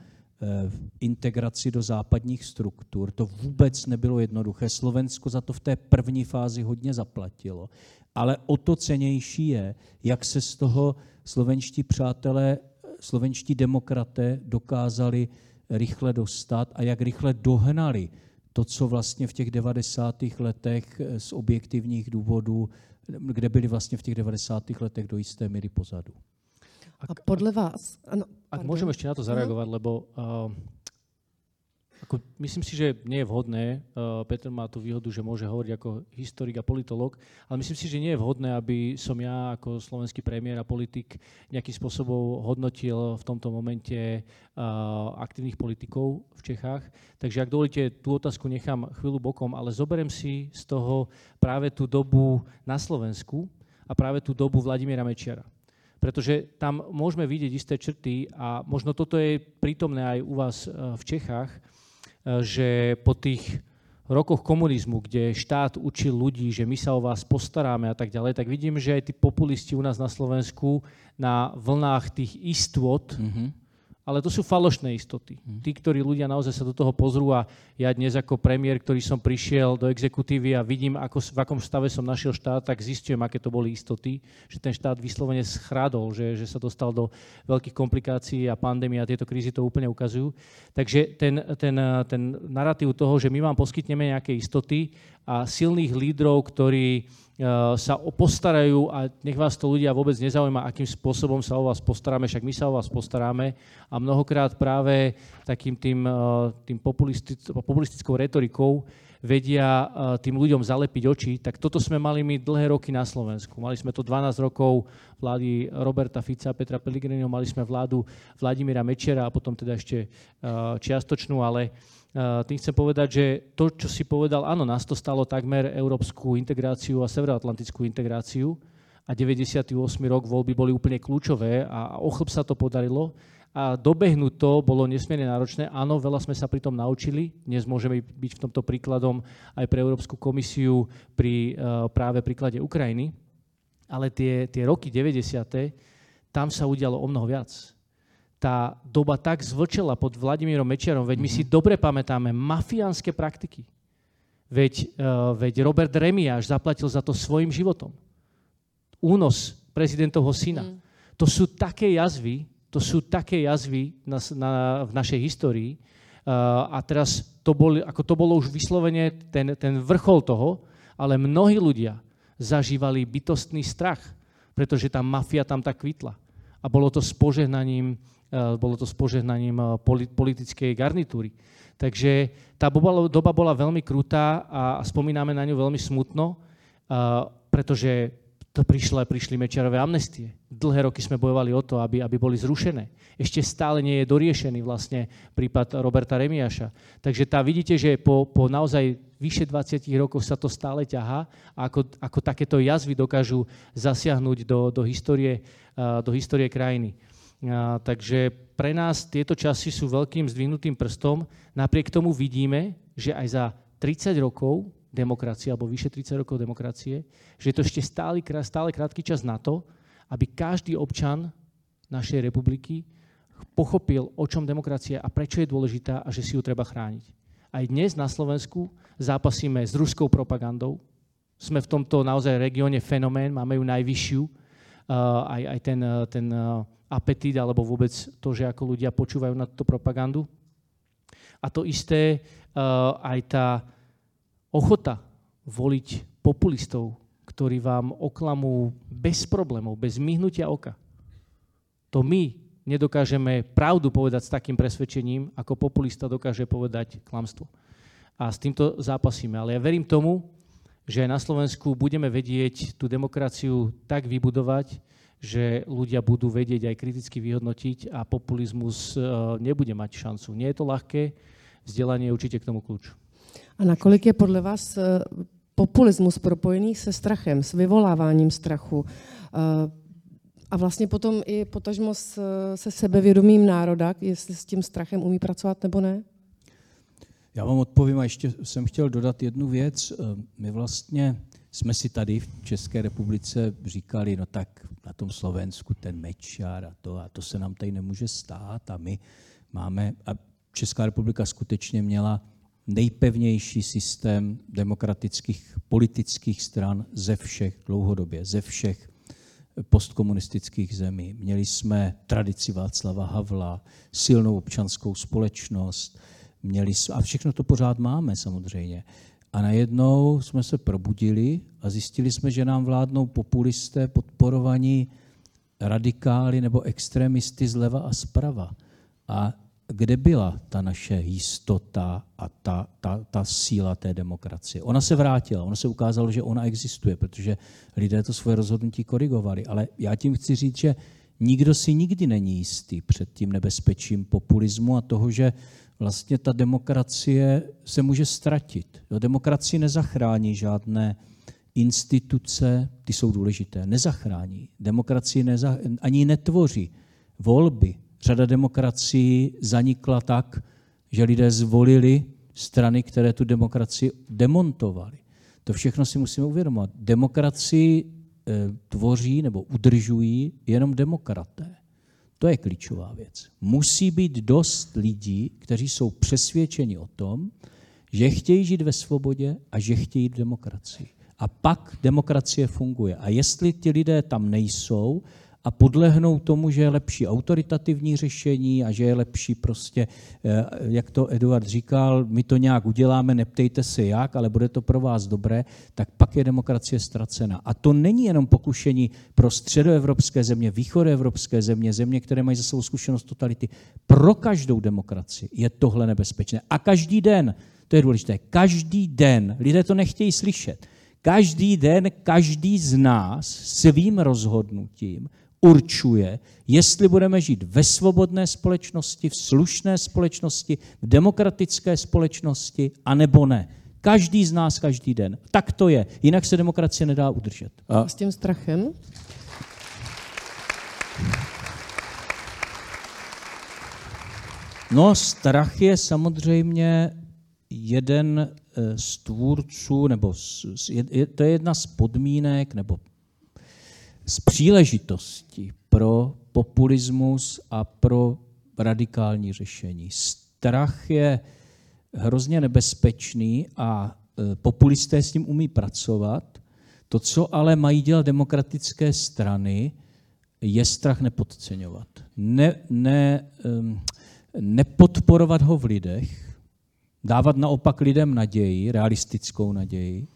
integraci do západních struktur. To vůbec nebylo jednoduché. Slovensko za to v té první fázi hodně zaplatilo. Ale o to cenější je, jak se z toho slovenští přátelé, slovenští demokraté dokázali rychle dostat a jak rychle dohnali to, co vlastně v těch 90. letech z objektivních důvodů, kde byli vlastně v těch 90. letech do jisté míry pozadu. A podle vás? Ano, ak môžem ešte na to zareagovať, lebo uh, ako, myslím si, že nie je vhodné, uh, Petr má tú výhodu, že môže hovoriť ako historik a politolog, ale myslím si, že nie je vhodné, aby som ja ako slovenský premiér a politik nejakým spôsobom hodnotil v tomto momente uh, aktívnych politikov v Čechách. Takže ak dovolíte, tú otázku nechám chvíľu bokom, ale zoberem si z toho práve tú dobu na Slovensku a práve tú dobu Vladimíra Mečiara pretože tam môžeme vidieť isté črty a možno toto je prítomné aj u vás v Čechách, že po tých rokoch komunizmu, kde štát učil ľudí, že my sa o vás postaráme a tak ďalej, tak vidím, že aj tí populisti u nás na Slovensku na vlnách tých istôt mm-hmm ale to sú falošné istoty. Hmm. Tí, ktorí ľudia naozaj sa do toho pozrú a ja dnes ako premiér, ktorý som prišiel do exekutívy a vidím, ako, v akom stave som našiel štát, tak zistujem, aké to boli istoty, že ten štát vyslovene schradol, že, že sa dostal do veľkých komplikácií a pandémie a tieto krízy to úplne ukazujú. Takže ten, ten, ten narratív toho, že my vám poskytneme nejaké istoty a silných lídrov, ktorí Eh, sa postarajú a nech vás to ľudia vôbec nezaujíma, akým spôsobom sa o vás postaráme, však my sa o vás postaráme a mnohokrát práve takým tým, eh, tým populistickou retorikou vedia eh, tým ľuďom zalepiť oči, tak toto sme mali my dlhé roky na Slovensku. Mali sme to 12 rokov vlády Roberta Fica, Petra Pellegriniho, mali sme vládu Vladimíra Mečera a potom teda ešte čiastočnú, ale tým chcem povedať, že to, čo si povedal, áno, nás to stalo takmer európsku integráciu a severoatlantickú integráciu a 98. rok voľby boli úplne kľúčové a o chlb sa to podarilo a dobehnúť to bolo nesmierne náročné. Áno, veľa sme sa pri tom naučili. Dnes môžeme byť v tomto príkladom aj pre Európsku komisiu pri uh, práve príklade Ukrajiny. Ale tie, tie roky 90. tam sa udialo o mnoho viac tá doba tak zvlčela pod Vladimírom Mečiarom, veď my si mhm. dobre pamätáme mafiánske praktiky. Veď, uh, veď Robert Remiáš zaplatil za to svojim životom. Únos prezidentovho syna. Mm. To sú také jazvy, to sú také jazvy na, na, v našej histórii. Uh, a teraz to bol, ako to bolo už vyslovene ten, ten vrchol toho, ale mnohí ľudia zažívali bytostný strach, pretože tá mafia tam tak kvitla. A bolo to s požehnaním Eh, bolo to s požehnaním eh, politickej garnitúry. Takže tá doba bola veľmi krutá a spomíname na ňu veľmi smutno, eh, pretože to prišli, prišli Mečiarové amnestie. Dlhé roky sme bojovali o to, aby, aby boli zrušené. Ešte stále nie je doriešený vlastne prípad Roberta Remiaša. Takže tá vidíte, že po, po naozaj vyše 20 rokoch sa to stále ťahá a ako, ako takéto jazvy dokážu zasiahnuť do, do, histórie, do histórie krajiny. Takže pre nás tieto časy sú veľkým zdvihnutým prstom. Napriek tomu vidíme, že aj za 30 rokov demokracie, alebo vyše 30 rokov demokracie, že je to ešte stále, stále krátky čas na to, aby každý občan našej republiky pochopil, o čom demokracia a prečo je dôležitá a že si ju treba chrániť. Aj dnes na Slovensku zápasíme s ruskou propagandou. Sme v tomto naozaj regióne fenomén, máme ju najvyššiu. Uh, aj, aj ten, ten uh, apetít alebo vôbec to, že ako ľudia počúvajú na túto propagandu. A to isté aj tá ochota voliť populistov, ktorí vám oklamú bez problémov, bez myhnutia oka. To my nedokážeme pravdu povedať s takým presvedčením, ako populista dokáže povedať klamstvo. A s týmto zápasíme. Ale ja verím tomu, že na Slovensku budeme vedieť tú demokraciu tak vybudovať, že ľudia budú vedieť aj kriticky vyhodnotiť a populizmus e, nebude mať šancu. Nie je to ľahké, vzdelanie je určite k tomu kľúč. A nakolik je podle vás e, populismus propojený se strachem, s vyvoláváním strachu eh, a vlastně potom i potažmo se sebevědomím národa, jestli s tím strachem umí pracovat nebo ne? Já vám odpovím a ještě jsem chtěl dodat jednu věc. Eh, my vlastně jsme si tady v České republice říkali, no tak na tom Slovensku ten mečar a to, a to se nám tady nemůže stát a my máme, a Česká republika skutečně měla nejpevnější systém demokratických politických stran ze všech, dlouhodobě, ze všech postkomunistických zemí. Měli jsme tradici Václava Havla, silnou občanskou společnost, měli a všechno to pořád máme samozřejmě. A najednou jsme se probudili a zjistili jsme, že nám vládnou populisté podporovaní radikály nebo extremisty zleva a zprava. A kde byla ta naše jistota a ta, ta, ta síla té demokracie? Ona se vrátila, ono se ukázalo, že ona existuje, protože lidé to svoje rozhodnutí korigovali. Ale já tím chci říct, že nikdo si nikdy není jistý před tím nebezpečím populismu a toho, že vlastně ta demokracie se může ztratit. Jo, demokracii nezachrání žádné instituce, ty jsou důležité, nezachrání. Demokracii neza, ani netvoří. Volby, řada demokracií zanikla tak, že lidé zvolili strany, které tu demokracii demontovaly. To všechno si musíme uvědomovat. Demokracii e, tvoří nebo udržují jenom demokraté. To je klíčová věc. Musí být dost lidí, kteří jsou přesvědčeni o tom, že chtějí žít ve svobodě a že chtějí v demokracii. A pak demokracie funguje. A jestli ti lidé tam nejsou, a podlehnou tomu, že je lepší autoritativní řešení a že je lepší prostě, eh, jak to Eduard říkal, my to nějak uděláme, neptejte se jak, ale bude to pro vás dobré, tak pak je demokracie ztracena. A to není jenom pokušení pro středoevropské země, východoevropské země, země, které mají za svou zkušenost totality. Pro každou demokracii je tohle nebezpečné. A každý den, to je důležité, každý den, lidé to nechtějí slyšet, každý den každý z nás svým rozhodnutím určuje, jestli budeme žít ve svobodné společnosti, v slušné společnosti, v demokratické společnosti, anebo ne. Každý z nás každý den. Tak to je. Jinak se demokracie nedá udržet. A s tím strachem? No, strach je samozřejmě jeden eh, z tvůrců, nebo to je jedna z podmínek, nebo z příležitosti pro populismus a pro radikální řešení. Strach je hrozně nebezpečný a e, populisté s ním umí pracovat. To, co ale mají dělat demokratické strany, je strach nepodceňovat. Ne, ne, nepodporovat ho v lidech, dávat naopak lidem naději, realistickou naději,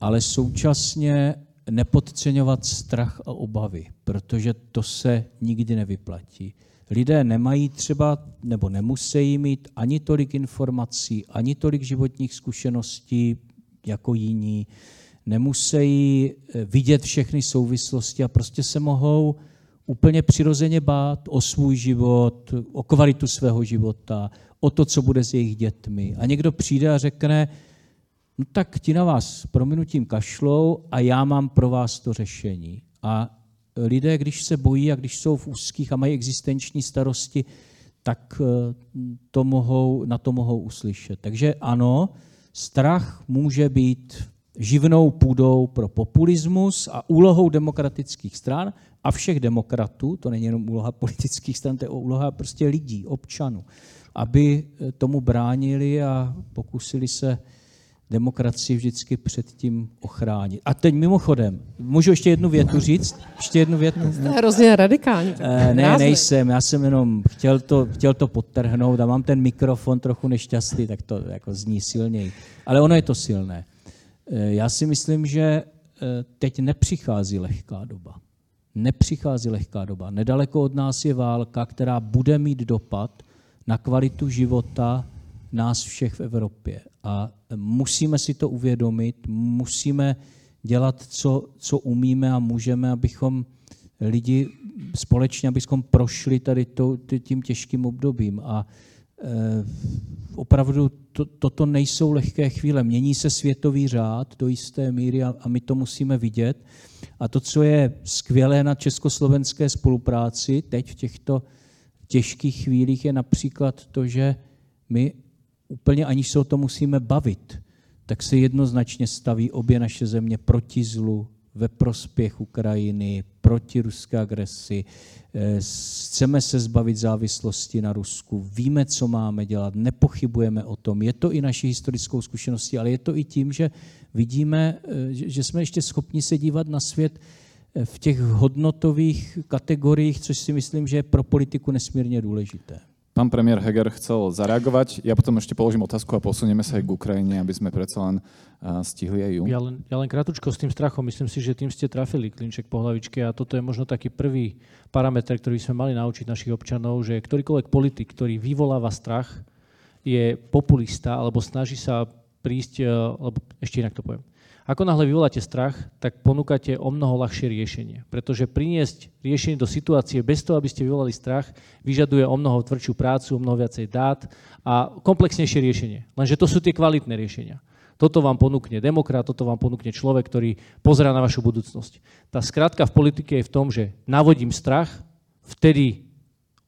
ale současně nepodceňovat strach a obavy, protože to se nikdy nevyplatí. Lidé nemají třeba, nebo nemusí mít ani tolik informací, ani tolik životních zkušeností jako jiní, nemusí eh, vidět všechny souvislosti a prostě se mohou úplně přirozeně bát o svůj život, o kvalitu svého života, o to, co bude s jejich dětmi. A někdo přijde a řekne, no tak ti na vás prominutím kašlou a já mám pro vás to řešení. A lidé, když se bojí a když jsou v úzkých a mají existenční starosti, tak eh, to mohou, na to mohou uslyšet. Takže ano, strach může být živnou půdou pro populismus a úlohou demokratických stran a všech demokratů, to není jenom úloha politických stran, to je úloha prostě lidí, občanů, aby tomu bránili a pokusili se demokracii vždycky před tím ochránit. A teď mimochodem, můžu ještě jednu větu říct? Ještě jednu větu? Jste hrozně radikální. E, ne, nejsem, já jsem jenom chtěl to, chtěl to podtrhnout a mám ten mikrofon trochu nešťastný, tak to jako zní silněji. Ale ono je to silné. E, já si myslím, že e, teď nepřichází lehká doba. Nepřichází lehká doba. Nedaleko od nás je válka, která bude mít dopad na kvalitu života nás všech v Evropě. A musíme si to uvědomit, musíme dělat, co, co umíme a můžeme, abychom lidi společně, abychom prošli tady to, tím těžkým obdobím. A opravdu to, toto nejsou lehké chvíle. Mění se světový řád do jisté míry a, a my to musíme vidět. A to, co je skvělé na československé spolupráci teď v těchto těžkých chvílích, je například to, že my úplně aniž se o to musíme bavit, tak se jednoznačně staví obě naše země proti zlu, ve prospěch Ukrajiny, proti ruské agresi. Eh, chceme se zbavit závislosti na Rusku, víme, co máme dělat, nepochybujeme o tom. Je to i naší historickou zkušeností, ale je to i tím, že vidíme, eh, že jsme ještě schopni se dívat na svět eh, v těch hodnotových kategoriích, což si myslím, že je pro politiku nesmírně důležité. Pán premiér Heger chcel zareagovať. Ja potom ešte položím otázku a posunieme sa aj k Ukrajine, aby sme predsa len stihli aj ju. Ja len, ja len krátko s tým strachom. Myslím si, že tým ste trafili klinček po hlavičke a toto je možno taký prvý parameter, ktorý sme mali naučiť našich občanov, že ktorýkoľvek politik, ktorý vyvoláva strach, je populista alebo snaží sa prísť, alebo ešte inak to poviem, ako náhle vyvoláte strach, tak ponúkate o mnoho ľahšie riešenie. Pretože priniesť riešenie do situácie bez toho, aby ste vyvolali strach, vyžaduje o mnoho tvrdšiu prácu, o mnoho viacej dát a komplexnejšie riešenie. Lenže to sú tie kvalitné riešenia. Toto vám ponúkne demokrat, toto vám ponúkne človek, ktorý pozerá na vašu budúcnosť. Tá skratka v politike je v tom, že navodím strach, vtedy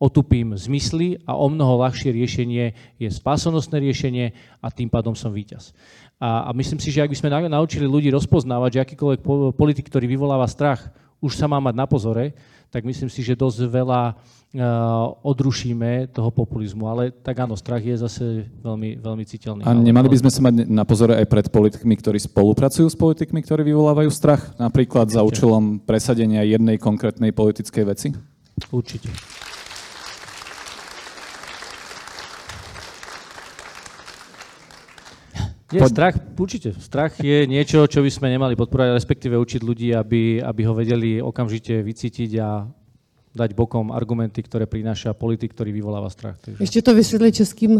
otupím zmysly a o mnoho ľahšie riešenie je spásonosné riešenie a tým pádom som víťaz. A, a myslím si, že ak by sme naučili ľudí rozpoznávať, že akýkoľvek politik, ktorý vyvoláva strach, už sa má mať na pozore, tak myslím si, že dosť veľa uh, odrušíme toho populizmu. Ale tak áno, strach je zase veľmi, veľmi citeľný. A nemali by sme sa mať na pozore aj pred politikmi, ktorí spolupracujú s politikmi, ktorí vyvolávajú strach? Napríklad Určite. za účelom presadenia jednej konkrétnej politickej veci? Určite. Nie, strach, určite. Strach je niečo, čo by sme nemali podporovať, respektíve učiť ľudí, aby, aby ho vedeli okamžite vycítiť a dať bokom argumenty, ktoré prináša politik, ktorý vyvoláva strach. Takže... Ešte to vysvetli českým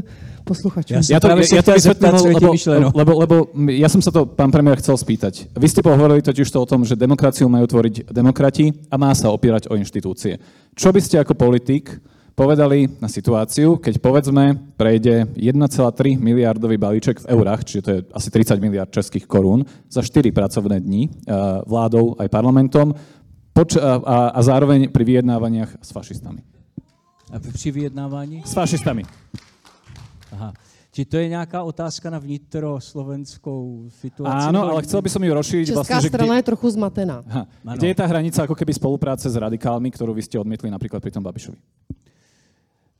posluchačom. Ja, ja to, ja, ja to vysvetlím, lebo, lebo, lebo, ja som sa to, pán premiér, chcel spýtať. Vy ste pohovorili totiž to o tom, že demokraciu majú tvoriť demokrati a má sa opierať o inštitúcie. Čo by ste ako politik povedali na situáciu, keď povedzme prejde 1,3 miliardový balíček v eurách, čiže to je asi 30 miliard českých korún, za 4 pracovné dní eh, vládou aj parlamentom poč- a, a zároveň pri vyjednávaniach s fašistami. A při vyjednávání? S fašistami. Aha. Či to je nějaká otázka na vnitroslovenskou situaci? Áno, ale chcel by som ju rozšíriť. Česká vlastne, strana kde, je trochu zmatená. Aha, kde je tá hranica ako keby spolupráce s radikálmi, ktorú vy ste odmietli napríklad pri tom Babišovi?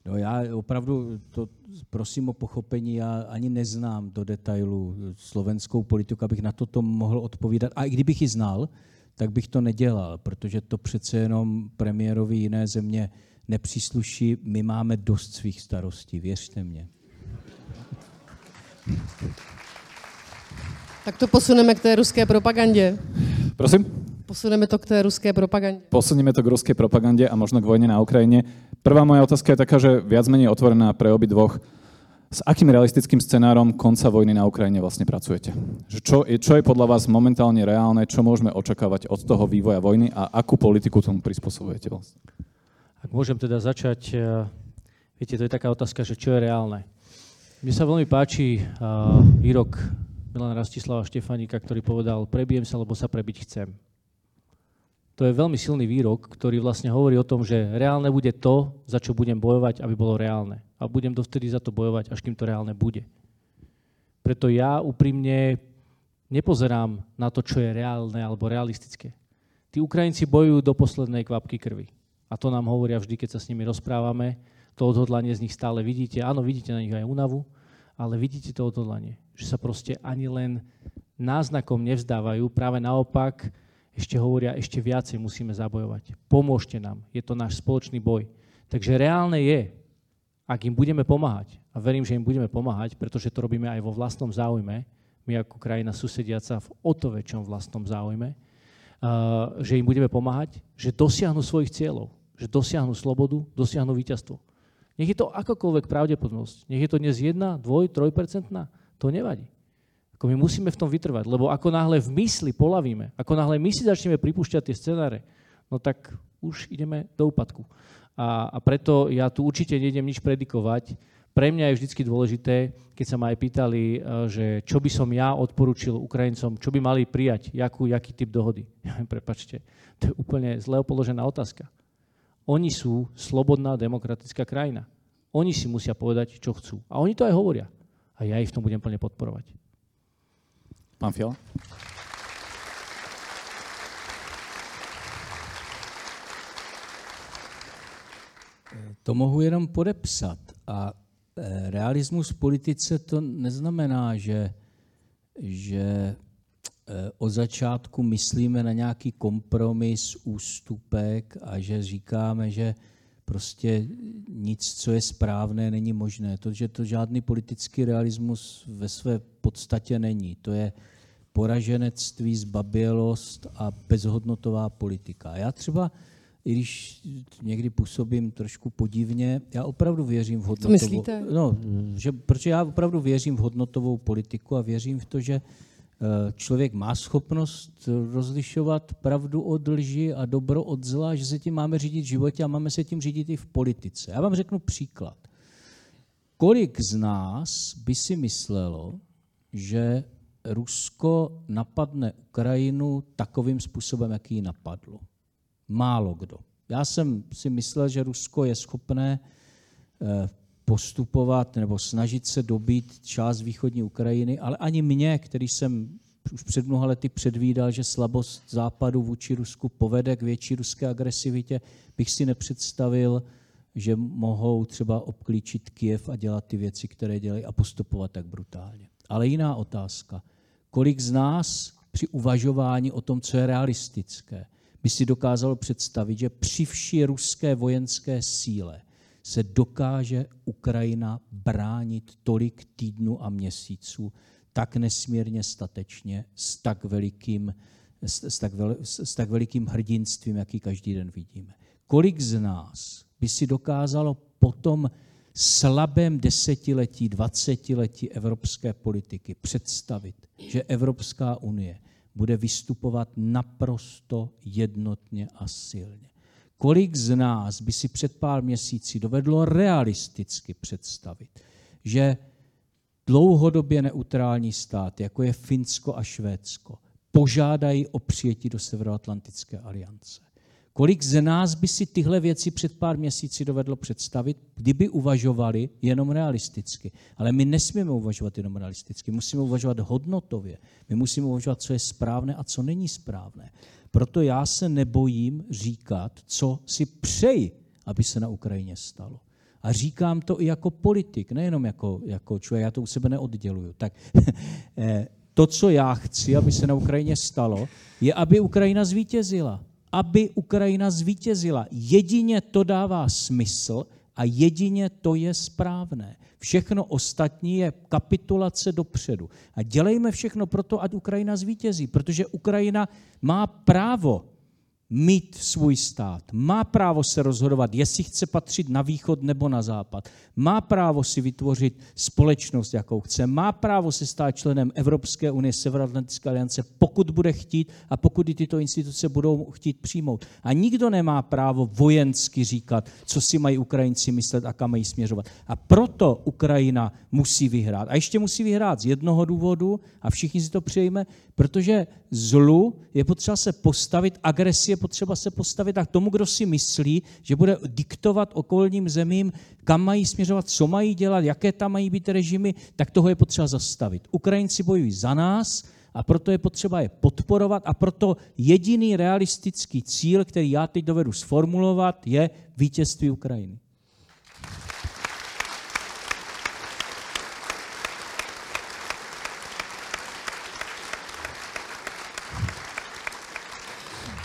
No já opravdu to prosím o pochopení, já ani neznám do detailu slovenskou politiku, abych na toto mohl odpovídat. A i kdybych ji znal, tak bych to nedělal, protože to přece jenom premiérovi jiné země nepřísluší. My máme dost svých starostí, věřte mě. Tak to posuneme k té ruské propagandě. Prosím? Posuneme to k té ruské propagandě. Posunieme to k ruskej propagande a možno k vojne na Ukrajine. Prvá moja otázka je taká, že viac menej otvorená pre obi dvoch. S akým realistickým scenárom konca vojny na Ukrajine vlastne pracujete? Že čo, je, čo je podľa vás momentálne reálne, čo môžeme očakávať od toho vývoja vojny a akú politiku tomu prispôsobujete vlastne? Ak môžem teda začať, eh, viete, to je taká otázka, že čo je reálne. Mne sa veľmi páči uh, výrok Milana Rastislava Štefanika, ktorý povedal, prebijem sa, lebo sa prebiť chcem to je veľmi silný výrok, ktorý vlastne hovorí o tom, že reálne bude to, za čo budem bojovať, aby bolo reálne. A budem dovtedy za to bojovať, až kým to reálne bude. Preto ja úprimne nepozerám na to, čo je reálne alebo realistické. Tí Ukrajinci bojujú do poslednej kvapky krvi. A to nám hovoria vždy, keď sa s nimi rozprávame. To odhodlanie z nich stále vidíte. Áno, vidíte na nich aj únavu, ale vidíte to odhodlanie. Že sa proste ani len náznakom nevzdávajú. Práve naopak, ešte hovoria, ešte viacej musíme zabojovať. Pomôžte nám, je to náš spoločný boj. Takže reálne je, ak im budeme pomáhať, a verím, že im budeme pomáhať, pretože to robíme aj vo vlastnom záujme, my ako krajina susediaca v o to väčšom vlastnom záujme, uh, že im budeme pomáhať, že dosiahnu svojich cieľov, že dosiahnu slobodu, dosiahnu víťazstvo. Nech je to akokoľvek pravdepodobnosť, nech je to dnes 1, 2, 3%, to nevadí. Ako my musíme v tom vytrvať, lebo ako náhle v mysli polavíme, ako náhle my si začneme pripúšťať tie scenáre, no tak už ideme do úpadku. A, a preto ja tu určite nejdem nič predikovať, Pre mňa je vždy dôležité, keď sa ma aj pýtali, eh, že čo by som ja odporučil Ukrajincom, čo by mali prijať, jakú, jaký typ dohody. Prepačte, to je úplne zle položená otázka. Oni sú slobodná demokratická krajina. Oni si musia povedať, čo chcú. A oni to aj hovoria. A ja ich v tom budem plne podporovať. Pán Fiala? To mohu jenom podepsat. A e, realismus v politice to neznamená, že, že e, od začátku myslíme na nějaký kompromis, ústupek a že říkáme, že prostě nic, co je správné, není možné. To, že to žádný politický realismus ve své podstatě není. To je poraženectví, zbabělost a bezhodnotová politika. Já třeba i když někdy působím trošku podivně, já opravdu věřím v hodnotovou... Co myslíte? No, že, protože já opravdu věřím v hodnotovou politiku a věřím v to, že člověk má schopnost rozlišovat pravdu od lži a dobro od zla, že se tím máme řídit v životě a máme se tím řídit i v politice. Já vám řeknu příklad. Kolik z nás by si myslelo, že Rusko napadne Ukrajinu takovým způsobem, jaký ji napadlo? málo kdo. Já jsem si myslel, že Rusko je schopné eh, postupovat nebo snažit se dobít část východní Ukrajiny, ale ani mě, který jsem už před mnoha lety předvídal, že slabost západu vůči Rusku povede k větší ruské agresivitě, bych si nepředstavil, že mohou třeba obklíčit Kiev a dělat ty věci, které dělají a postupovat tak brutálně. Ale jiná otázka. Kolik z nás při uvažování o tom, co je realistické, by si dokázalo představit, že při vší ruské vojenské síle se dokáže Ukrajina bránit tolik týdnů a měsíců tak nesmírně statečně, s tak velikým, s, tak vel, s tak velikým hrdinstvím, jaký každý den vidíme. Kolik z nás by si dokázalo potom slabém desetiletí, dvacetiletí evropské politiky představit, že Evropská unie bude vystupovat naprosto jednotně a silně. Kolik z nás by si před pár měsíci dovedlo realisticky představit, že dlouhodobě neutrální stát, jako je Finsko a Švédsko, požádají o přijetí do Severoatlantické aliance. Kolik z nás by si tyhle věci před pár měsíci dovedlo představit, kdyby uvažovali jenom realisticky. Ale my nesmíme uvažovat jenom realisticky, musíme uvažovat hodnotově. My musíme uvažovat, co je správné a co není správné. Proto já se nebojím říkat, co si přeji, aby se na Ukrajině stalo. A říkám to i jako politik, nejenom jako, jako člověk, já to u sebe neodděluju. Tak eh, to, co já chci, aby se na Ukrajině stalo, je, aby Ukrajina zvítězila aby Ukrajina zvítězila. Jedině to dává smysl a jedině to je správné. Všechno ostatní je kapitulace dopředu. A dělejme všechno pro to, ať Ukrajina zvítězí, protože Ukrajina má právo mít svůj stát, má právo se rozhodovat, jestli chce patřit na východ nebo na západ, má právo si vytvořit společnost, jakou chce, má právo se stát členem Evropské unie, Severoatlantické aliance, pokud bude chtít a pokud i tyto instituce budou chtít přijmout. A nikdo nemá právo vojensky říkat, co si mají Ukrajinci myslet a kam mají směřovat. A proto Ukrajina musí vyhrát. A ještě musí vyhrát z jednoho důvodu, a všichni si to přejeme, protože zlu je potřeba se postavit, agresie je potřeba se postavit a tomu, kdo si myslí, že bude diktovat okolním zemím, kam mají směřovat, co mají dělat, jaké tam mají být režimy, tak toho je potřeba zastavit. Ukrajinci bojují za nás a proto je potřeba je podporovat a proto jediný realistický cíl, který já teď dovedu sformulovat, je vítězství Ukrajiny.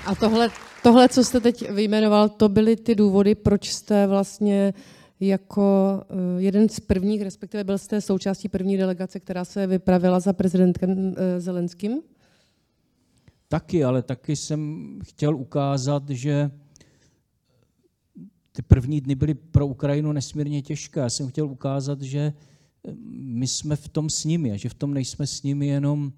A tohle, tohle, co jste teď vyjmenoval, to byly ty důvody, proč jste vlastně jako eh, jeden z prvních, respektive byl jste součástí první delegace, která se vypravila za prezidentem eh, Zelenským? Taky, ale taky jsem chtěl ukázat, že ty první dny byly pro Ukrajinu nesmírně těžké. Já jsem chtěl ukázat, že eh, my jsme v tom s nimi a že v tom nejsme s nimi jenom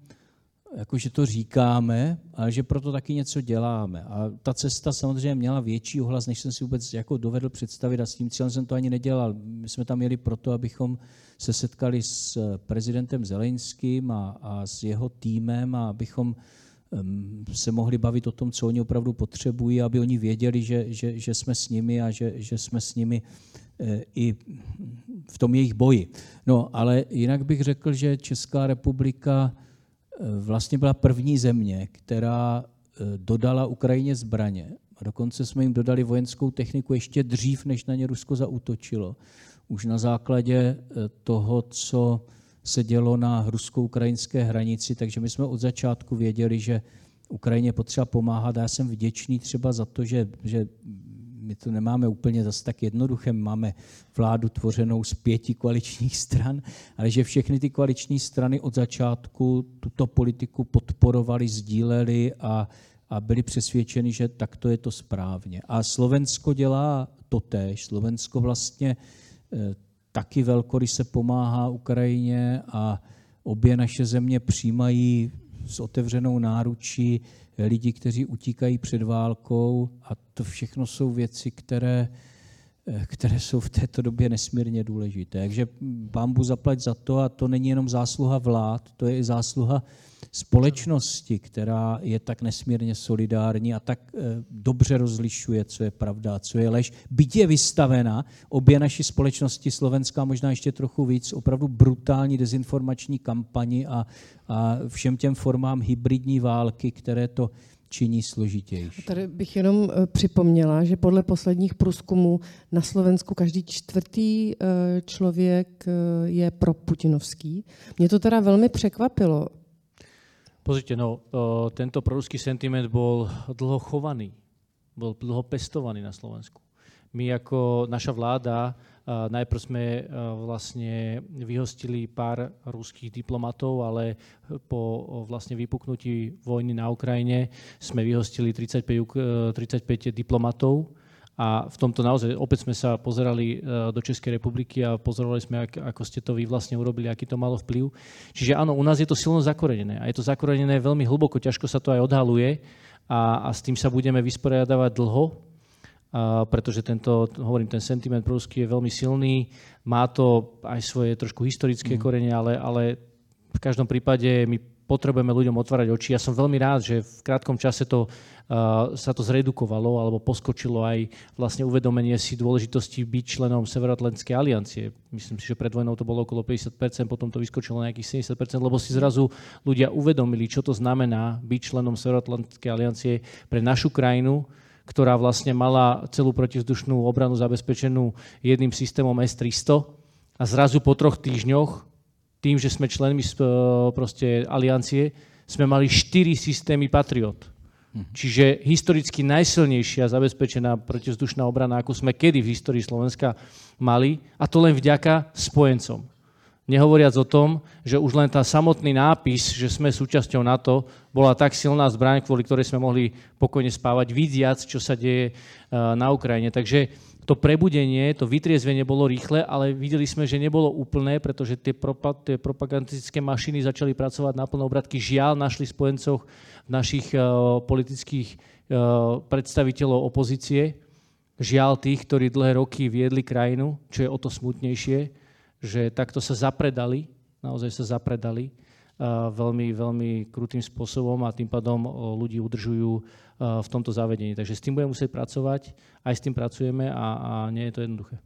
jako že to říkáme, ale že proto taky něco děláme. A ta cesta samozřejmě měla větší ohlas, než jsem si vůbec jako dovedl představit a s tím cílem jsem to ani nedělal. My jsme tam jeli proto, abychom se setkali s prezidentem Zelenským a, a s jeho týmem a abychom se mohli bavit o tom, co oni opravdu potřebují, aby oni věděli, že, že, že jsme s nimi a že, že jsme s nimi e, i v tom jejich boji. No, ale jinak bych řekl, že Česká republika vlastně byla první země, která eh, dodala Ukrajině zbraně. A dokonce jsme jim dodali vojenskou techniku ještě dřív, než na ně Rusko zautočilo. Už na základě eh, toho, co se dělo na rusko-ukrajinské hranici, takže my jsme od začátku věděli, že Ukrajině potřeba pomáhat a já jsem vděčný třeba za to, že, že my to nemáme úplně zase tak jednoduché, máme vládu tvořenou z pěti koaličních stran, ale že všechny ty koaliční strany od začátku tuto politiku podporovali, sdíleli a, a byli přesvědčeni, že takto je to správně. A Slovensko dělá to tež. Slovensko vlastně e, taky se pomáhá Ukrajině a obě naše země přijímají s otevřenou náručí lidi, kteří utíkají před válkou a to všechno jsou věci, které, které jsou v této době nesmírně důležité. Takže pán zaplať za to a to není jenom zásluha vlád, to je i zásluha společnosti, která je tak nesmírně solidární a tak eh, dobře rozlišuje, co je pravda a co je lež. Byť je vystavena obě naší společnosti, Slovenská možná ještě trochu víc, opravdu brutální dezinformační kampani a, a všem těm formám hybridní války, které to činí složitější. Tady bych jenom eh, připomněla, že podle posledních průzkumů na Slovensku každý čtvrtý eh, člověk je pro Putinovský. Mě to teda velmi překvapilo. Pozrite, no, tento proruský sentiment bol dlho chovaný, bol dlho pestovaný na Slovensku. My ako naša vláda najprv sme vlastne vyhostili pár ruských diplomatov, ale po vlastne vypuknutí vojny na Ukrajine sme vyhostili 35, 35 diplomatov a v tomto naozaj opäť sme sa pozerali do Českej republiky a pozorovali sme, ako ste to vy vlastne urobili, aký to malo vplyv. Čiže áno, u nás je to silno zakorenené a je to zakorenené veľmi hlboko, ťažko sa to aj odhaluje a, a s tým sa budeme vysporiadavať dlho, pretože tento, hovorím, ten sentiment prúsky je veľmi silný, má to aj svoje trošku historické mm. korene, ale, ale v každom prípade my potrebujeme ľuďom otvárať oči. Ja som veľmi rád, že v krátkom čase to, uh, sa to zredukovalo alebo poskočilo aj vlastne uvedomenie si dôležitosti byť členom Severoatlantskej aliancie. Myslím si, že pred vojnou to bolo okolo 50%, potom to vyskočilo na nejakých 70%, lebo si zrazu ľudia uvedomili, čo to znamená byť členom Severoatlantskej aliancie pre našu krajinu, ktorá vlastne mala celú protivzdušnú obranu zabezpečenú jedným systémom S-300 a zrazu po troch týždňoch tým, že sme členmi eh, proste aliancie, sme mali štyri systémy Patriot. Mhm. Čiže historicky najsilnejšia zabezpečená protivzdušná obrana, ako sme kedy v histórii Slovenska mali, a to len vďaka spojencom. Nehovoriac o tom, že už len tá samotný nápis, že sme súčasťou NATO, bola tak silná zbraň, kvôli ktorej sme mohli pokojne spávať, vidiac, čo sa deje eh, na Ukrajine. Takže to prebudenie, to vytriezvenie bolo rýchle, ale videli sme, že nebolo úplné, pretože tie, propa- tie propagandistické mašiny začali pracovať na plné obratky. Žiaľ, našli spojencoch v našich uh, politických uh, predstaviteľov opozície. Žiaľ tých, ktorí dlhé roky viedli krajinu, čo je o to smutnejšie, že takto sa zapredali, naozaj sa zapredali uh, veľmi, veľmi krutým spôsobom a tým pádom ľudí udržujú Eh, v tomto zavedení. Takže s tím budeme muset pracovat, aj s tím pracujeme a, a nie je to jednoduché.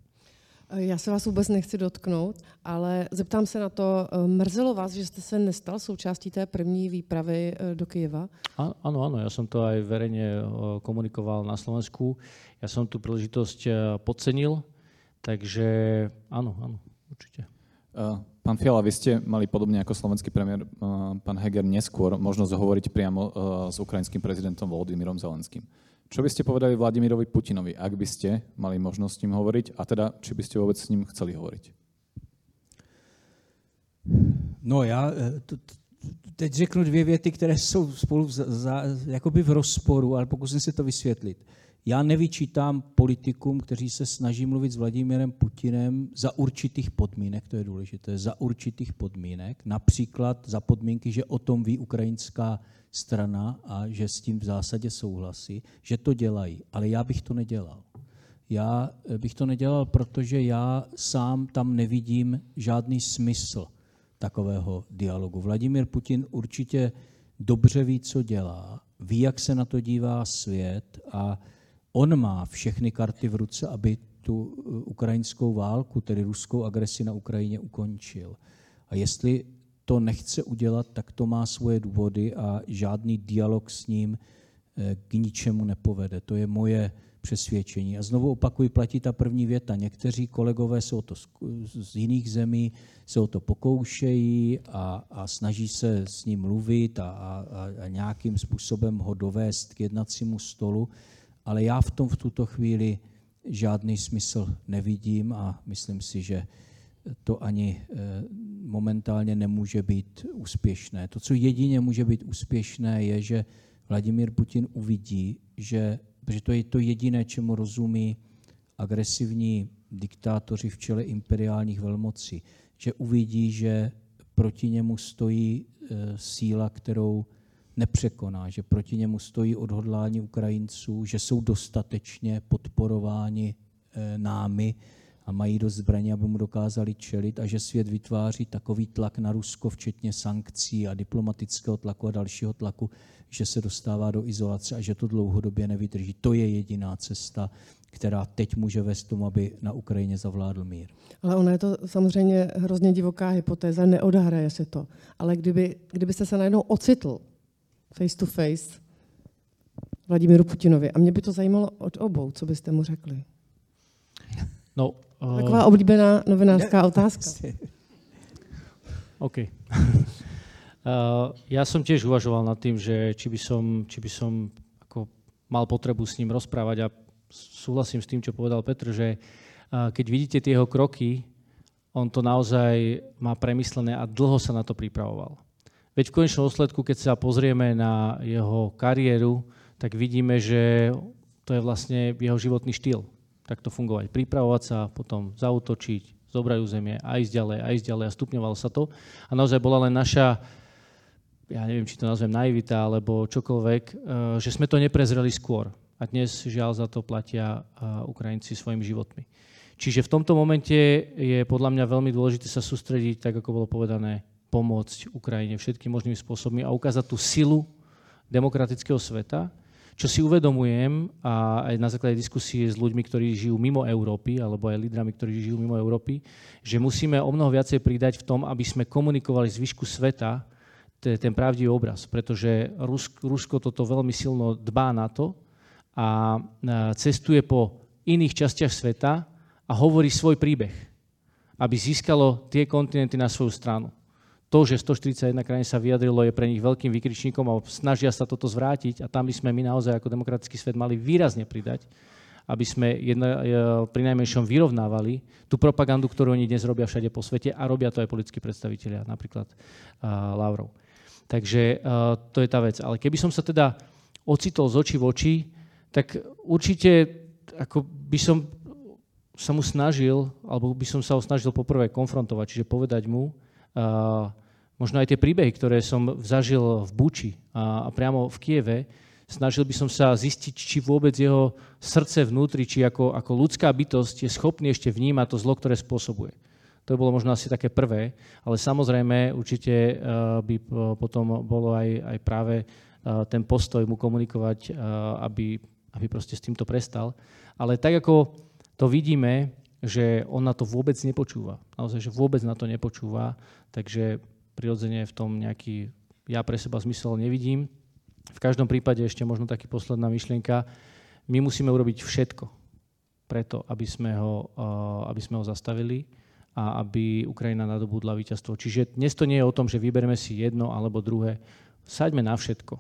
Eh, já se vás vůbec nechci dotknout, ale zeptám se na to, eh, mrzelo vás, že jste se nestal součástí té první výpravy do Kyjeva? Ano, ano, já jsem to aj verejně komunikoval na Slovensku. Já jsem tu příležitost podcenil, takže ano, ano, určitě. Pán Fiala, vy ste mali podobne ako slovenský premiér pán Heger neskôr možnosť hovoriť priamo s ukrajinským prezidentom Volodymyrom Zelenským. Čo by ste povedali Vladimirovi Putinovi, ak by ste mali možnosť s ním hovoriť a teda, či by ste vôbec s ním chceli hovoriť? No já teď řeknu dvě věty, které jsou spolu za, za, jakoby v rozporu, ale pokusím se to vysvětlit. Já nevyčítám politikům, kteří se snaží mluvit s Vladimírem Putinem za určitých podmínek, to je důležité, za určitých podmínek, například za podmínky, že o tom ví ukrajinská strana a že s tím v zásadě souhlasí, že to dělají. Ale já bych to nedělal. Já bych to nedělal, protože já sám tam nevidím žádný smysl takového dialogu. Vladimír Putin určitě dobře ví, co dělá, ví, jak se na to dívá svět a on má všechny karty v ruce, aby tu uh, ukrajinskou válku, tedy ruskou agresi na Ukrajině, ukončil. A jestli to nechce udělat, tak to má svoje důvody a žádný dialog s ním eh, k ničemu nepovede. To je moje přesvědčení. A znovu opakuji, platí ta první věta. Někteří kolegové jsou to z jiných zemí, se o to pokoušejí a, a snaží se s ním mluvit a, a, a nějakým způsobem ho dovést k jednacímu stolu, ale já v tom v tuto chvíli žádný smysl nevidím a myslím si, že to ani eh, momentálně nemůže být úspěšné. To, co jedině může být úspěšné, je, že Vladimír Putin uvidí, že, protože to je to jediné, čemu rozumí agresivní diktátoři v čele imperiálních velmocí, že uvidí, že proti němu stojí e, síla, kterou nepřekoná, že proti němu stojí odhodlání Ukrajinců, že jsou dostatečně podporováni e, námi a mají dost zbraní, aby mu dokázali čelit a že svět vytváří takový tlak na Rusko, včetně sankcí a diplomatického tlaku a dalšího tlaku, že se dostává do izolace a že to dlouhodobě nevydrží. To je jediná cesta, která teď může vést tomu, aby na Ukrajině zavládl mír. Ale ona je to samozřejmě hrozně divoká hypotéza, neodhraje se to. Ale kdyby, kdybyste se najednou ocitl face to face Vladimíru Putinovi, a mě by to zajímalo od obou, co byste mu řekli. No, uh... Taková oblíbená novinářská otázka. OK. uh, ja som tiež uvažoval nad tým, že či by som, či by som ako mal potrebu s ním rozprávať a súhlasím s tým, čo povedal Petr, že uh, keď vidíte tie jeho kroky, on to naozaj má premyslené a dlho sa na to pripravoval. Veď v konečnom osledku, keď sa pozrieme na jeho kariéru, tak vidíme, že to je vlastne jeho životný štýl takto fungovať. Pripravovať sa, potom zautočiť, zobrať územie a ísť ďalej, a ísť ďalej a stupňovalo sa to. A naozaj bola len naša, ja neviem, či to nazvem naivita alebo čokoľvek, eh, že sme to neprezreli skôr. A dnes žiaľ za to platia eh, Ukrajinci svojimi životmi. Čiže v tomto momente je podľa mňa veľmi dôležité sa sústrediť, tak ako bolo povedané, pomôcť Ukrajine všetkým možnými spôsobmi a ukázať tú silu demokratického sveta, čo si uvedomujem a aj na základe diskusie s ľuďmi, ktorí žijú mimo Európy, alebo aj lídrami, ktorí žijú mimo Európy, že musíme o mnoho viacej pridať v tom, aby sme komunikovali zvyšku sveta ten pravdivý obraz, pretože Rusko toto veľmi silno dbá na to a cestuje po iných častiach sveta a hovorí svoj príbeh, aby získalo tie kontinenty na svoju stranu to, že 141 krajín sa vyjadrilo, je pre nich veľkým vykričníkom a snažia sa toto zvrátiť a tam by sme my naozaj ako demokratický svet mali výrazne pridať, aby sme jedna, e, pri najmenšom vyrovnávali tú propagandu, ktorú oni dnes robia všade po svete a robia to aj politickí predstavitelia, napríklad uh, Lavrov. Takže uh, to je tá vec. Ale keby som sa teda ocitol z očí v oči, tak určite ako by som sa mu snažil, alebo by som sa ho snažil poprvé konfrontovať, čiže povedať mu, uh, možno aj tie príbehy, ktoré som zažil v Buči a, a priamo v Kieve, snažil by som sa zistiť, či vôbec jeho srdce vnútri, či ako, ako ľudská bytosť je schopný ešte vnímať to zlo, ktoré spôsobuje. To bolo možno asi také prvé, ale samozrejme určite uh, by potom bolo aj, aj práve uh, ten postoj mu komunikovať, aby, aby proste s týmto prestal. Ale tak ako to vidíme, že on na to vôbec nepočúva. Naozaj, že vôbec na to nepočúva, takže prirodzene v tom nejaký ja pre seba zmysel nevidím. V každom prípade ešte možno taký posledná myšlienka. My musíme urobiť všetko preto, aby sme ho, eh, aby sme ho zastavili a aby Ukrajina nadobudla víťazstvo. Čiže dnes to nie je o tom, že vyberieme si jedno alebo druhé. Saďme na všetko.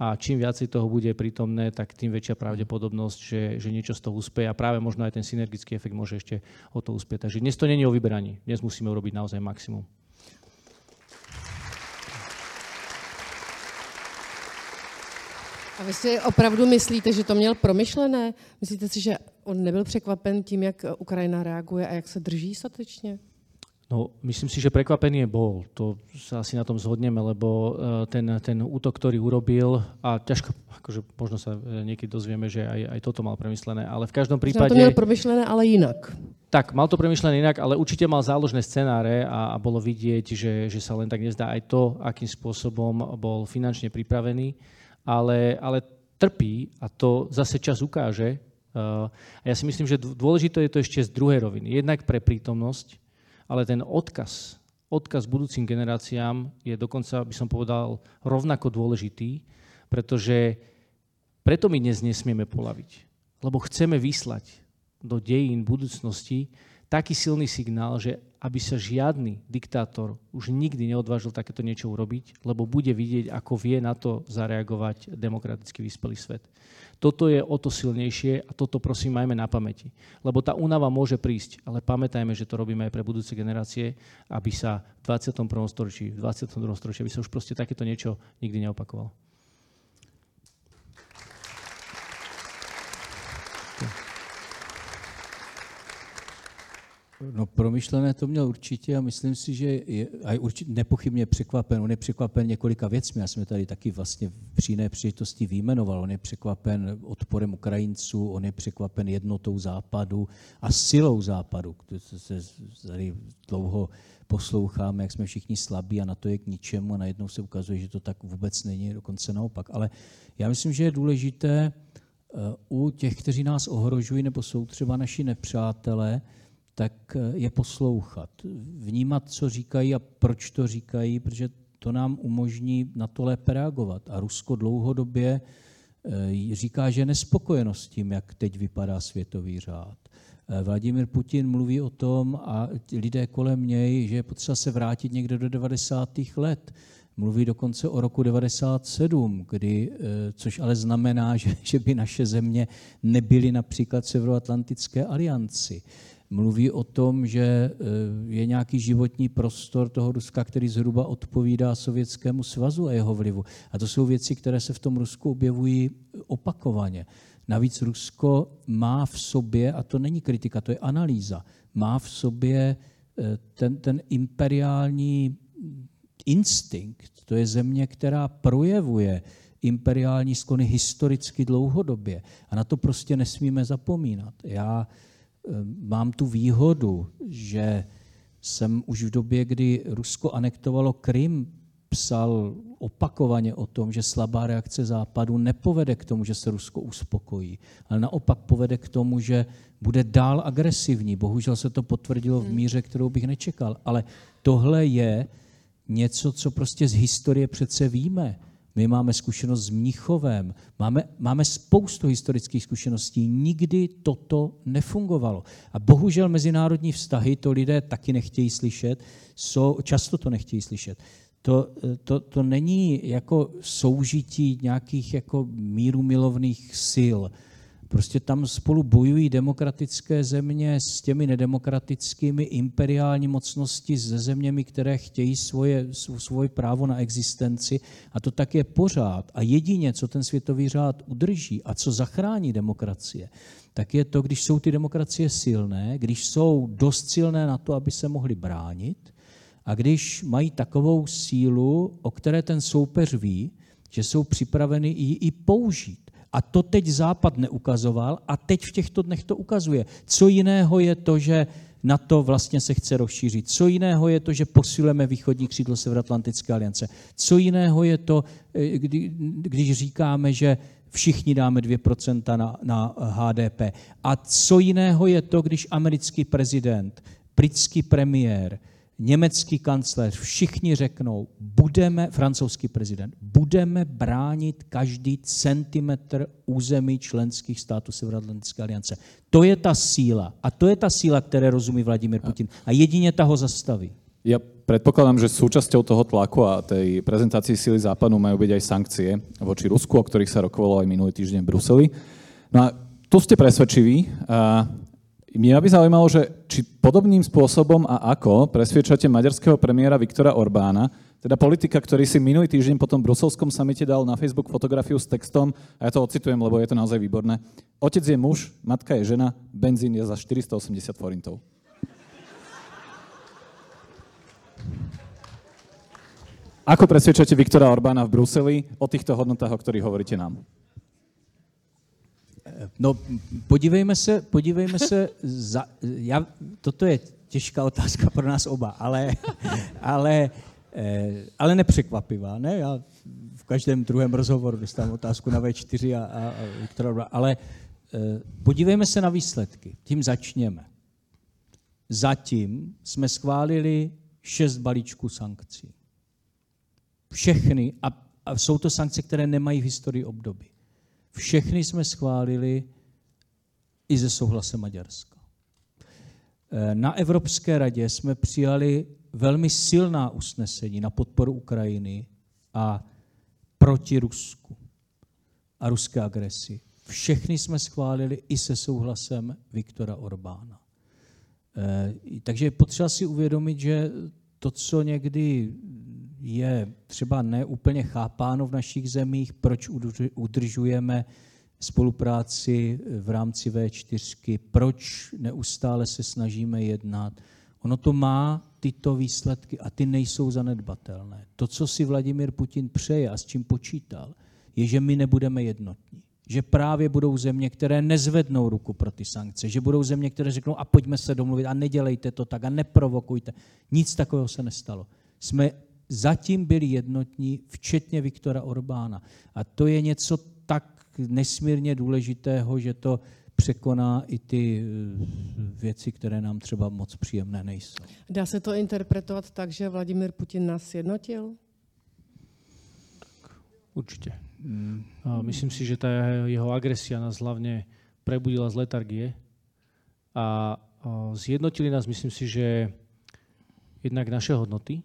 A čím viacej toho bude prítomné, tak tým väčšia pravdepodobnosť, že, že niečo z toho úspeje a práve možno aj ten synergický efekt môže ešte o to uspieť. Takže dnes to je o vyberaní. Dnes musíme urobiť naozaj maximum. A vy si opravdu myslíte, že to měl promyšlené? Myslíte si, že on nebyl překvapen tím, jak Ukrajina reaguje a jak se drží statečně? No, myslím si, že prekvapenie bol. To sa asi na tom zhodneme, lebo e, ten, ten útok, ktorý urobil, a ťažko, akože možno sa e, niekedy dozvieme, že aj, aj toto mal premyslené, ale v každom prípade... to měl promyšlené, ale jinak. Tak, mal to premyšlené inak, ale určite mal záložné scenáre a, a bolo vidieť, že, že sa len tak nezdá aj to, akým spôsobom bol finančne pripravený, ale, ale trpí a to zase čas ukáže. Uh, a ja si myslím, že dôležité je to ešte z druhej roviny. Jednak pre prítomnosť, ale ten odkaz, odkaz budúcim generáciám je dokonca, by som povedal, rovnako dôležitý, pretože preto my dnes nesmieme polaviť. Lebo chceme vyslať do dejín budúcnosti taký silný signál, že aby sa žiadny diktátor už nikdy neodvážil takéto niečo urobiť, lebo bude vidieť, ako vie na to zareagovať demokraticky vyspelý svet. Toto je o to silnejšie a toto prosím majme na pamäti. Lebo tá únava môže prísť, ale pamätajme, že to robíme aj pre budúce generácie, aby sa v 21. storočí, v 22. storočí, aby sa už proste takéto niečo nikdy neopakovalo. No promyšlené to měl určitě a myslím si, že je a určitě nepochybně překvapen. On je překvapen několika věcmi. Já jsem tady taky vlastně při jiné příležitosti výjmenoval. On je překvapen odporem Ukrajinců, on je překvapen jednotou západu a silou západu. Se tady dlouho posloucháme, jak jsme všichni slabí a na to je k ničemu a najednou se ukazuje, že to tak vůbec není, dokonce naopak. Ale já myslím, že je důležité eh, u těch, kteří nás ohrožují nebo jsou třeba naši nepřátelé, tak eh, je poslouchat, vnímat, co říkají a proč to říkají, protože to nám umožní na to lépe reagovat. A Rusko dlouhodobě eh, říká, že nespokojenost s tím, jak teď vypadá světový řád. Eh, Vladimir Putin mluví o tom a lidé kolem něj, že je potřeba se vrátit někde do 90. let. Mluví dokonce o roku 97, kdy, což ale znamená, že, že by naše země nebyly například v Severoatlantické alianci mluví o tom, že eh, je nějaký životní prostor toho Ruska, který zhruba odpovídá Sovětskému svazu a jeho vlivu. A to jsou věci, které se v tom Rusku objevují opakovaně. Navíc Rusko má v sobě, a to není kritika, to je analýza, má v sobě eh, ten, ten imperiální instinkt. To je země, která projevuje imperiální sklony historicky dlouhodobě. A na to prostě nesmíme zapomínat. Já mám tu výhodu, že jsem už v době, kdy Rusko anektovalo Krym, psal opakovaně o tom, že slabá reakce Západu nepovede k tomu, že se Rusko uspokojí, ale naopak povede k tomu, že bude dál agresivní. Bohužel se to potvrdilo v hmm. míře, kterou bych nečekal. Ale tohle je něco, co prostě z historie přece víme. My máme zkušenost s Mnichovem, máme, máme spoustu historických zkušeností. Nikdy toto nefungovalo. A bohužel mezinárodní vztahy, to lidé taky nechtějí slyšet, jsou, často to nechtějí slyšet. To, to, to není jako soužití nějakých jako míru milovných sil. Prostě tam spolu bojují demokratické země s těmi nedemokratickými imperiální mocnosti se zeměmi, které chtějí svoje, svoje právo na existenci. A to tak je pořád. A jedině, co ten světový řád udrží a co zachrání demokracie, tak je to, když jsou ty demokracie silné, když jsou dost silné na to, aby se mohly bránit, a když mají takovou sílu, o které ten soupeř ví, že jsou připraveny ji i použít. A to teď Západ neukazoval a teď v těchto dnech to ukazuje. Co jiného je to, že na to vlastně se chce rozšířit. Co jiného je to, že posilujeme východní křídlo Severoatlantické aliance. Co jiného je to, eh, kdy, když říkáme, že všichni dáme 2% na, na HDP. A co jiného je to, když americký prezident, britský premiér, německý kancléř, všichni řeknou, budeme, francouzský prezident, budeme bránit každý centimetr území členských států Severoatlantické aliance. To je ta síla. A to je ta síla, které rozumí Vladimír Putin. A jedině ta ho zastaví. Ja predpokladám, že súčasťou toho tlaku a tej prezentácii síly západu majú byť aj sankcie voči Rusku, o ktorých sa rokovalo aj minulý týždeň v Bruseli. No a tu ste presvedčiví. Mňa by zaujímalo, že či podobným spôsobom a ako presviečate maďarského premiéra Viktora Orbána, teda politika, ktorý si minulý týždeň po tom bruselskom samite dal na Facebook fotografiu s textom, a ja to ocitujem, lebo je to naozaj výborné. Otec je muž, matka je žena, benzín je za 480 forintov. Ako presvedčate Viktora Orbána v Bruseli o týchto hodnotách, o ktorých hovoríte nám? No, podívejme se, podívejme se, za, já, toto je těžká otázka pro nás oba, ale, ale, eh, ale nepřekvapivá. Ne? Já v každém druhém rozhovoru dostávám otázku na V4 a, a, a Viktora, ale eh, podívejme se na výsledky. Tím začněme. Zatím jsme schválili šest balíčků sankcí. Všechny, a, a jsou to sankce, které nemají v historii obdoby. Všechny jsme schválili i ze souhlasem Maďarska. Eh, na Evropské radě jsme přijali velmi silná usnesení na podporu Ukrajiny a proti Rusku a ruské agresi. Všechny jsme schválili i se souhlasem Viktora Orbána. Eh, takže je potřeba si uvědomit, že to, co někdy je třeba neúplně chápáno v našich zemích, proč udržujeme spolupráci v rámci V4, proč neustále se snažíme jednat. Ono to má tyto výsledky a ty nejsou zanedbatelné. To, co si Vladimir Putin přeje a s čím počítal, je, že my nebudeme jednotní. Že právě budou země, které nezvednou ruku pro ty sankce. Že budou země, které řeknou, a pojďme se domluvit a nedělejte to tak a neprovokujte. Nic takového se nestalo. Jsme zatím byli jednotní, včetně Viktora Orbána. A to je něco tak nesmírně důležitého, že to překoná i ty eh, věci, které nám třeba moc příjemné nejsou. Dá se to interpretovat tak, že Vladimir Putin nás sjednotil? Určitě. Hmm. myslím si, že ta jeho agresia nás hlavně prebudila z letargie a zjednotili nás, myslím si, že jednak naše hodnoty,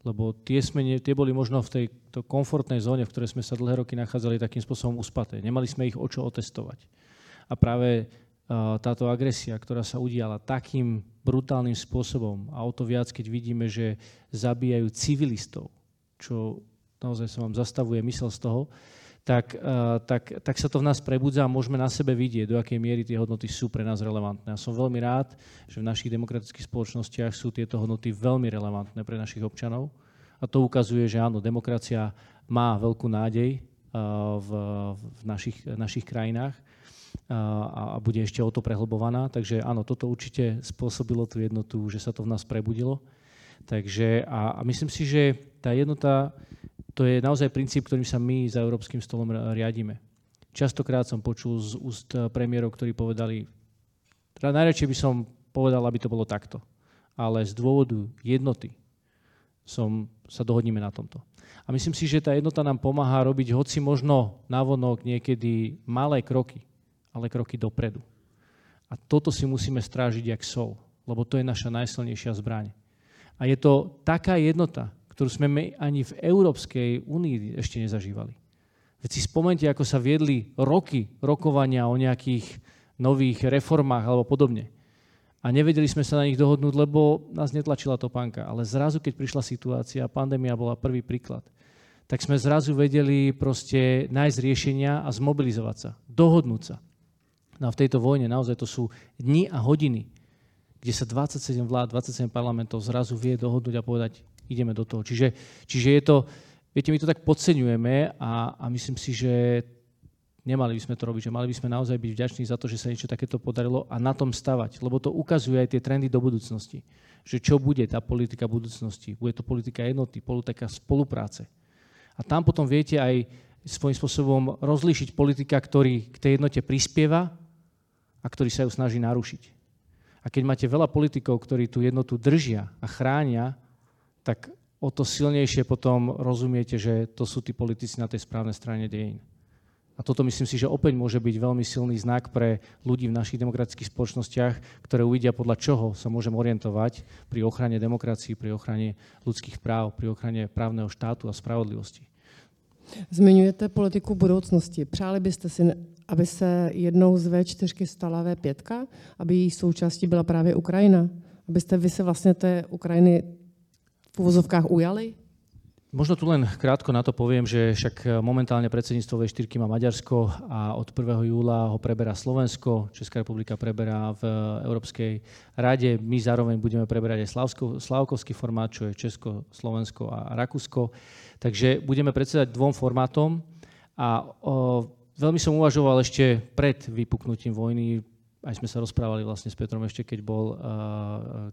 lebo tie, sme, tie boli možno v tej to komfortnej zóne, v ktorej sme sa dlhé roky nachádzali takým spôsobom uspaté. Nemali sme ich o čo otestovať. A práve uh, táto agresia, ktorá sa udiala takým brutálnym spôsobom a o to viac, keď vidíme, že zabíjajú civilistov, čo naozaj sa vám zastavuje mysel z toho, tak, uh, tak, tak sa to v nás prebudza a môžeme na sebe vidieť, do akej miery tie hodnoty sú pre nás relevantné. A som veľmi rád, že v našich demokratických spoločnostiach sú tieto hodnoty veľmi relevantné pre našich občanov. A to ukazuje, že áno, demokracia má veľkú nádej uh, v, v našich, našich krajinách uh, a bude ešte o to prehlbovaná. Takže áno, toto určite spôsobilo tú jednotu, že sa to v nás prebudilo. Takže a, a myslím si, že tá jednota to je naozaj princíp, ktorým sa my za európskym stolom riadíme. Častokrát som počul z úst premiérov, ktorí povedali, teda najradšej by som povedal, aby to bolo takto, ale z dôvodu jednoty som, sa dohodníme na tomto. A myslím si, že tá jednota nám pomáha robiť hoci možno navonok niekedy malé kroky, ale kroky dopredu. A toto si musíme strážiť jak sol, lebo to je naša najsilnejšia zbraň. A je to taká jednota, ktorú sme my ani v Európskej únii ešte nezažívali. Veď si spomente, ako sa viedli roky rokovania o nejakých nových reformách alebo podobne. A nevedeli sme sa na nich dohodnúť, lebo nás netlačila topánka. Ale zrazu, keď prišla situácia, pandémia bola prvý príklad, tak sme zrazu vedeli proste nájsť riešenia a zmobilizovať sa, dohodnúť sa. No a v tejto vojne naozaj to sú dni a hodiny, kde sa 27 vlád, 27 parlamentov zrazu vie dohodnúť a povedať, ideme do toho. Čiže, čiže je to, viete, my to tak podceňujeme a, a myslím si, že nemali by sme to robiť, že mali by sme naozaj byť vďační za to, že sa niečo takéto podarilo a na tom stavať, lebo to ukazuje aj tie trendy do budúcnosti. Že čo bude tá politika budúcnosti? Bude to politika jednoty, politika spolupráce. A tam potom viete aj svojím spôsobom rozlíšiť politika, ktorý k tej jednote prispieva a ktorý sa ju snaží narušiť. A keď máte veľa politikov, ktorí tú jednotu držia a chránia, tak o to silnejšie potom rozumiete, že to sú tí politici na tej správnej strane dejín. A toto myslím si, že opäť môže byť veľmi silný znak pre ľudí v našich demokratických spoločnostiach, ktoré uvidia podľa čoho sa môžem orientovať pri ochrane demokracii, pri ochrane ľudských práv, pri ochrane právneho štátu a spravodlivosti. Zmiňujete politiku budoucnosti. Přáli byste si, aby se jednou z V4 stala V5, aby její součástí byla právě Ukrajina? Abyste vy se vlastně té Ukrajiny v uvozovkách ujali? Možno tu len krátko na to poviem, že však momentálne predsedníctvo V4 má Maďarsko a od 1. júla ho preberá Slovensko, Česká republika preberá v Európskej rade. My zároveň budeme preberať aj Slavkovský formát, čo je Česko, Slovensko a Rakúsko. Takže budeme predsedať dvom formátom a o, veľmi som uvažoval ešte pred vypuknutím vojny, aj sme sa rozprávali vlastne s Petrom ešte, keď bol,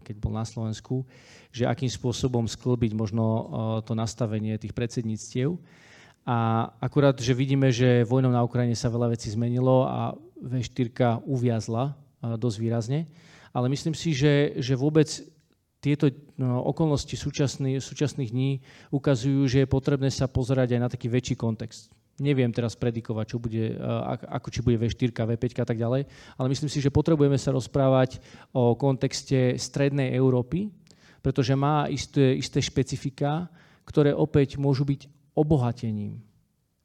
keď bol na Slovensku, že akým spôsobom sklbiť možno to nastavenie tých predsedníctiev. A akurát, že vidíme, že vojnou na Ukrajine sa veľa vecí zmenilo a V4 uviazla dosť výrazne. Ale myslím si, že, že vôbec tieto no, okolnosti súčasných, súčasných dní ukazujú, že je potrebné sa pozerať aj na taký väčší kontext. Neviem teraz predikovať, čo bude, ako či bude V4, V5 a tak ďalej, ale myslím si, že potrebujeme sa rozprávať o kontexte strednej Európy, pretože má isté, isté špecifika, ktoré opäť môžu byť obohatením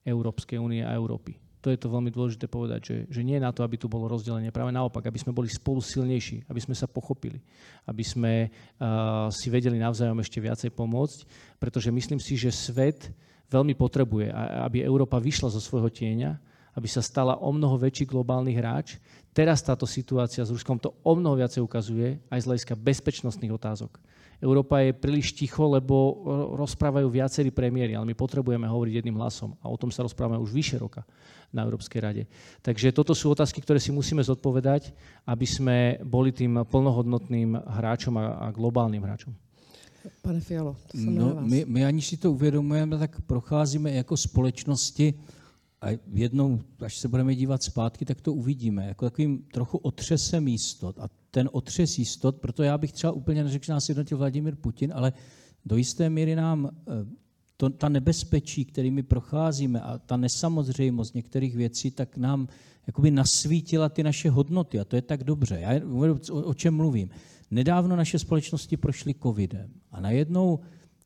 Európskej únie a Európy. To je to veľmi dôležité povedať, že, že nie na to, aby tu bolo rozdelenie, práve naopak, aby sme boli spolu silnejší, aby sme sa pochopili, aby sme uh, si vedeli navzájom ešte viacej pomôcť, pretože myslím si, že svet veľmi potrebuje, aby Európa vyšla zo svojho tieňa, aby sa stala o mnoho väčší globálny hráč. Teraz táto situácia s Ruskom to o mnoho viacej ukazuje aj z hľadiska bezpečnostných otázok. Európa je príliš ticho, lebo rozprávajú viacerí premiéry, ale my potrebujeme hovoriť jedným hlasom a o tom sa rozprávame už vyše roka na Európskej rade. Takže toto sú otázky, ktoré si musíme zodpovedať, aby sme boli tým plnohodnotným hráčom a, globálnym hráčom. Pane Fialo, to jsem no, my, my aniž si to uvědomujeme, tak procházíme jako společnosti a jednou, až se budeme dívat zpátky, tak to uvidíme, jako takovým trochu otřesem jistot. A ten otřes jistot, proto já bych třeba úplně neřekl, že nás jednotil Vladimir Putin, ale do jisté míry nám eh, to, ta nebezpečí, kterými procházíme a ta nesamozřejmost některých věcí, tak nám jakoby nasvítila ty naše hodnoty a to je tak dobře. Já o, o čem mluvím. Nedávno naše společnosti prošly covidem a najednou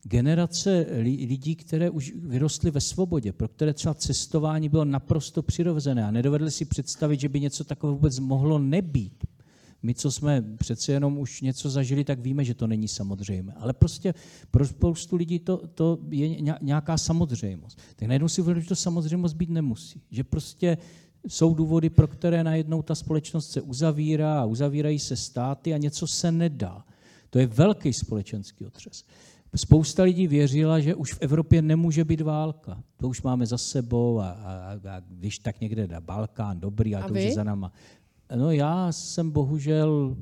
generace lidí, které už vyrostly ve svobodě, pro které třeba cestování bylo naprosto přirozené a nedovedli si představit, že by něco takového vůbec mohlo nebýt. My, co jsme přece jenom už něco zažili, tak víme, že to není samozřejmé. Ale prostě pro spoustu lidí to, to je nějaká samozřejmost. Tak najednou si uvědomit, že to samozřejmost být nemusí. Že prostě jsou důvody, pro které najednou ta společnost se uzavírá a uzavírají se státy a něco se nedá. To je velký společenský otřes. Spousta lidí věřila, že už v Evropě nemůže být válka. To už máme za sebou a, a, a když tak někde na Balkán, dobrý, a, a to vy? už je za náma. No já jsem bohužel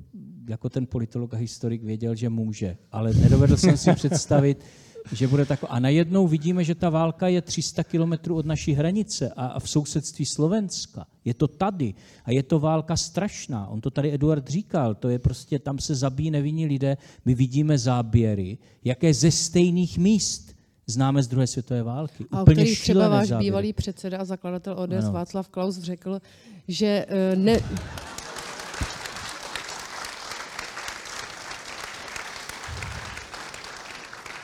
jako ten politolog a historik věděl, že může, ale nedovedl jsem si představit, že bude tako. A najednou vidíme, že ta válka je 300 kilometrů od naší hranice a, a v sousedství Slovenska. Je to tady a je to válka strašná. On to tady Eduard říkal, to je prostě, tam se zabíjí nevinní lidé. My vidíme záběry, jaké ze stejných míst známe z druhé světové války. A Úplně který třeba váš záběry. bývalý předseda a zakladatel ODS ano. Václav Klaus řekl, že uh, ne,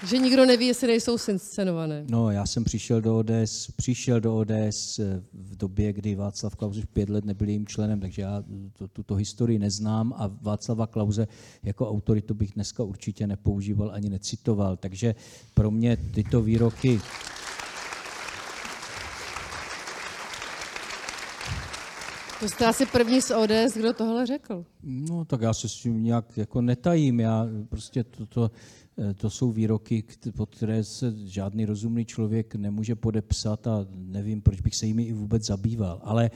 Že nikdo neví, jestli nejsou scenované. No, já jsem přišel do ODS, přišel do ODS eh, v době, kdy Václav Klaus už pět let nebyl jejím členem, takže já to, tuto historii neznám a Václava Klauze jako autoritu bych dneska určitě nepoužíval ani necitoval. Takže pro mě tyto výroky To jste asi první z ODS, kdo tohle řekl. No, tak já se s tím nějak jako netajím. Já prostě toto, to, Eh, to jsou výroky, pod které se žádný rozumný člověk nemůže podepsat a nevím, proč bych se jimi i vůbec zabýval. Ale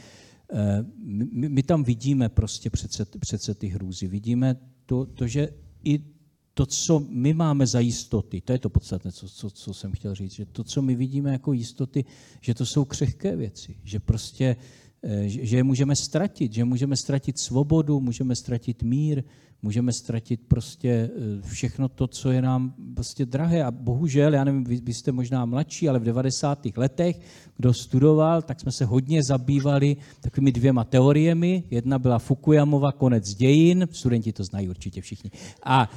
eh, my, my tam vidíme prostě přece, přece ty hrůzy. Vidíme to, to, že i to, co my máme za jistoty, to je to podstatné, co, co, co jsem chtěl říct, že to, co my vidíme jako jistoty, že to jsou křehké věci, že prostě eh, že je můžeme ztratit, že můžeme ztratit svobodu, můžeme ztratit mír, můžeme ztratit prostě eh, všechno to, co je nám prostě drahé. A bohužel, já nevím, vy, jste možná mladší, ale v 90. letech, kdo studoval, tak jsme se hodně zabývali takovými dvěma teoriemi. Jedna byla Fukuyamova konec dějin, studenti to znají určitě všichni. A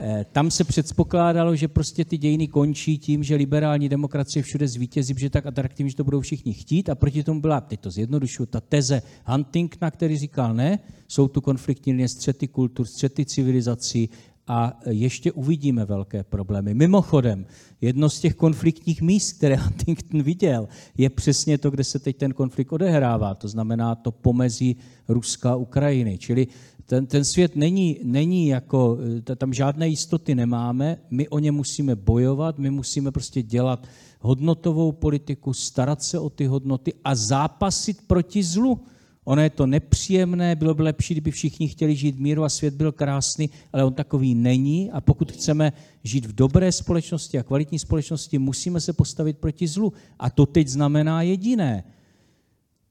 e, tam se předpokládalo, že prostě ty dějiny končí tím, že liberální demokracie všude zvítězí, že tak atraktivní, že to budou všichni chtít. A proti tomu byla, teď to zjednodušuju, ta teze Huntingtona, který říkal ne, jsou tu konfliktní linie, střety kultur, střety civilizací a ještě uvidíme velké problémy. Mimochodem, jedno z těch konfliktních míst, které Huntington viděl, je přesně to, kde se teď ten konflikt odehrává. To znamená to pomezí Ruska a Ukrajiny. Čili ten, ten svět není, není jako, tam žádné jistoty nemáme, my o ně musíme bojovat, my musíme prostě dělat hodnotovou politiku, starat se o ty hodnoty a zápasit proti zlu. Ono je to nepříjemné, bylo by lepší, kdyby všichni chtěli žít v míru a svět byl krásný, ale on takový není a pokud chceme žít v dobré společnosti a kvalitní společnosti, musíme se postavit proti zlu. A to teď znamená jediné.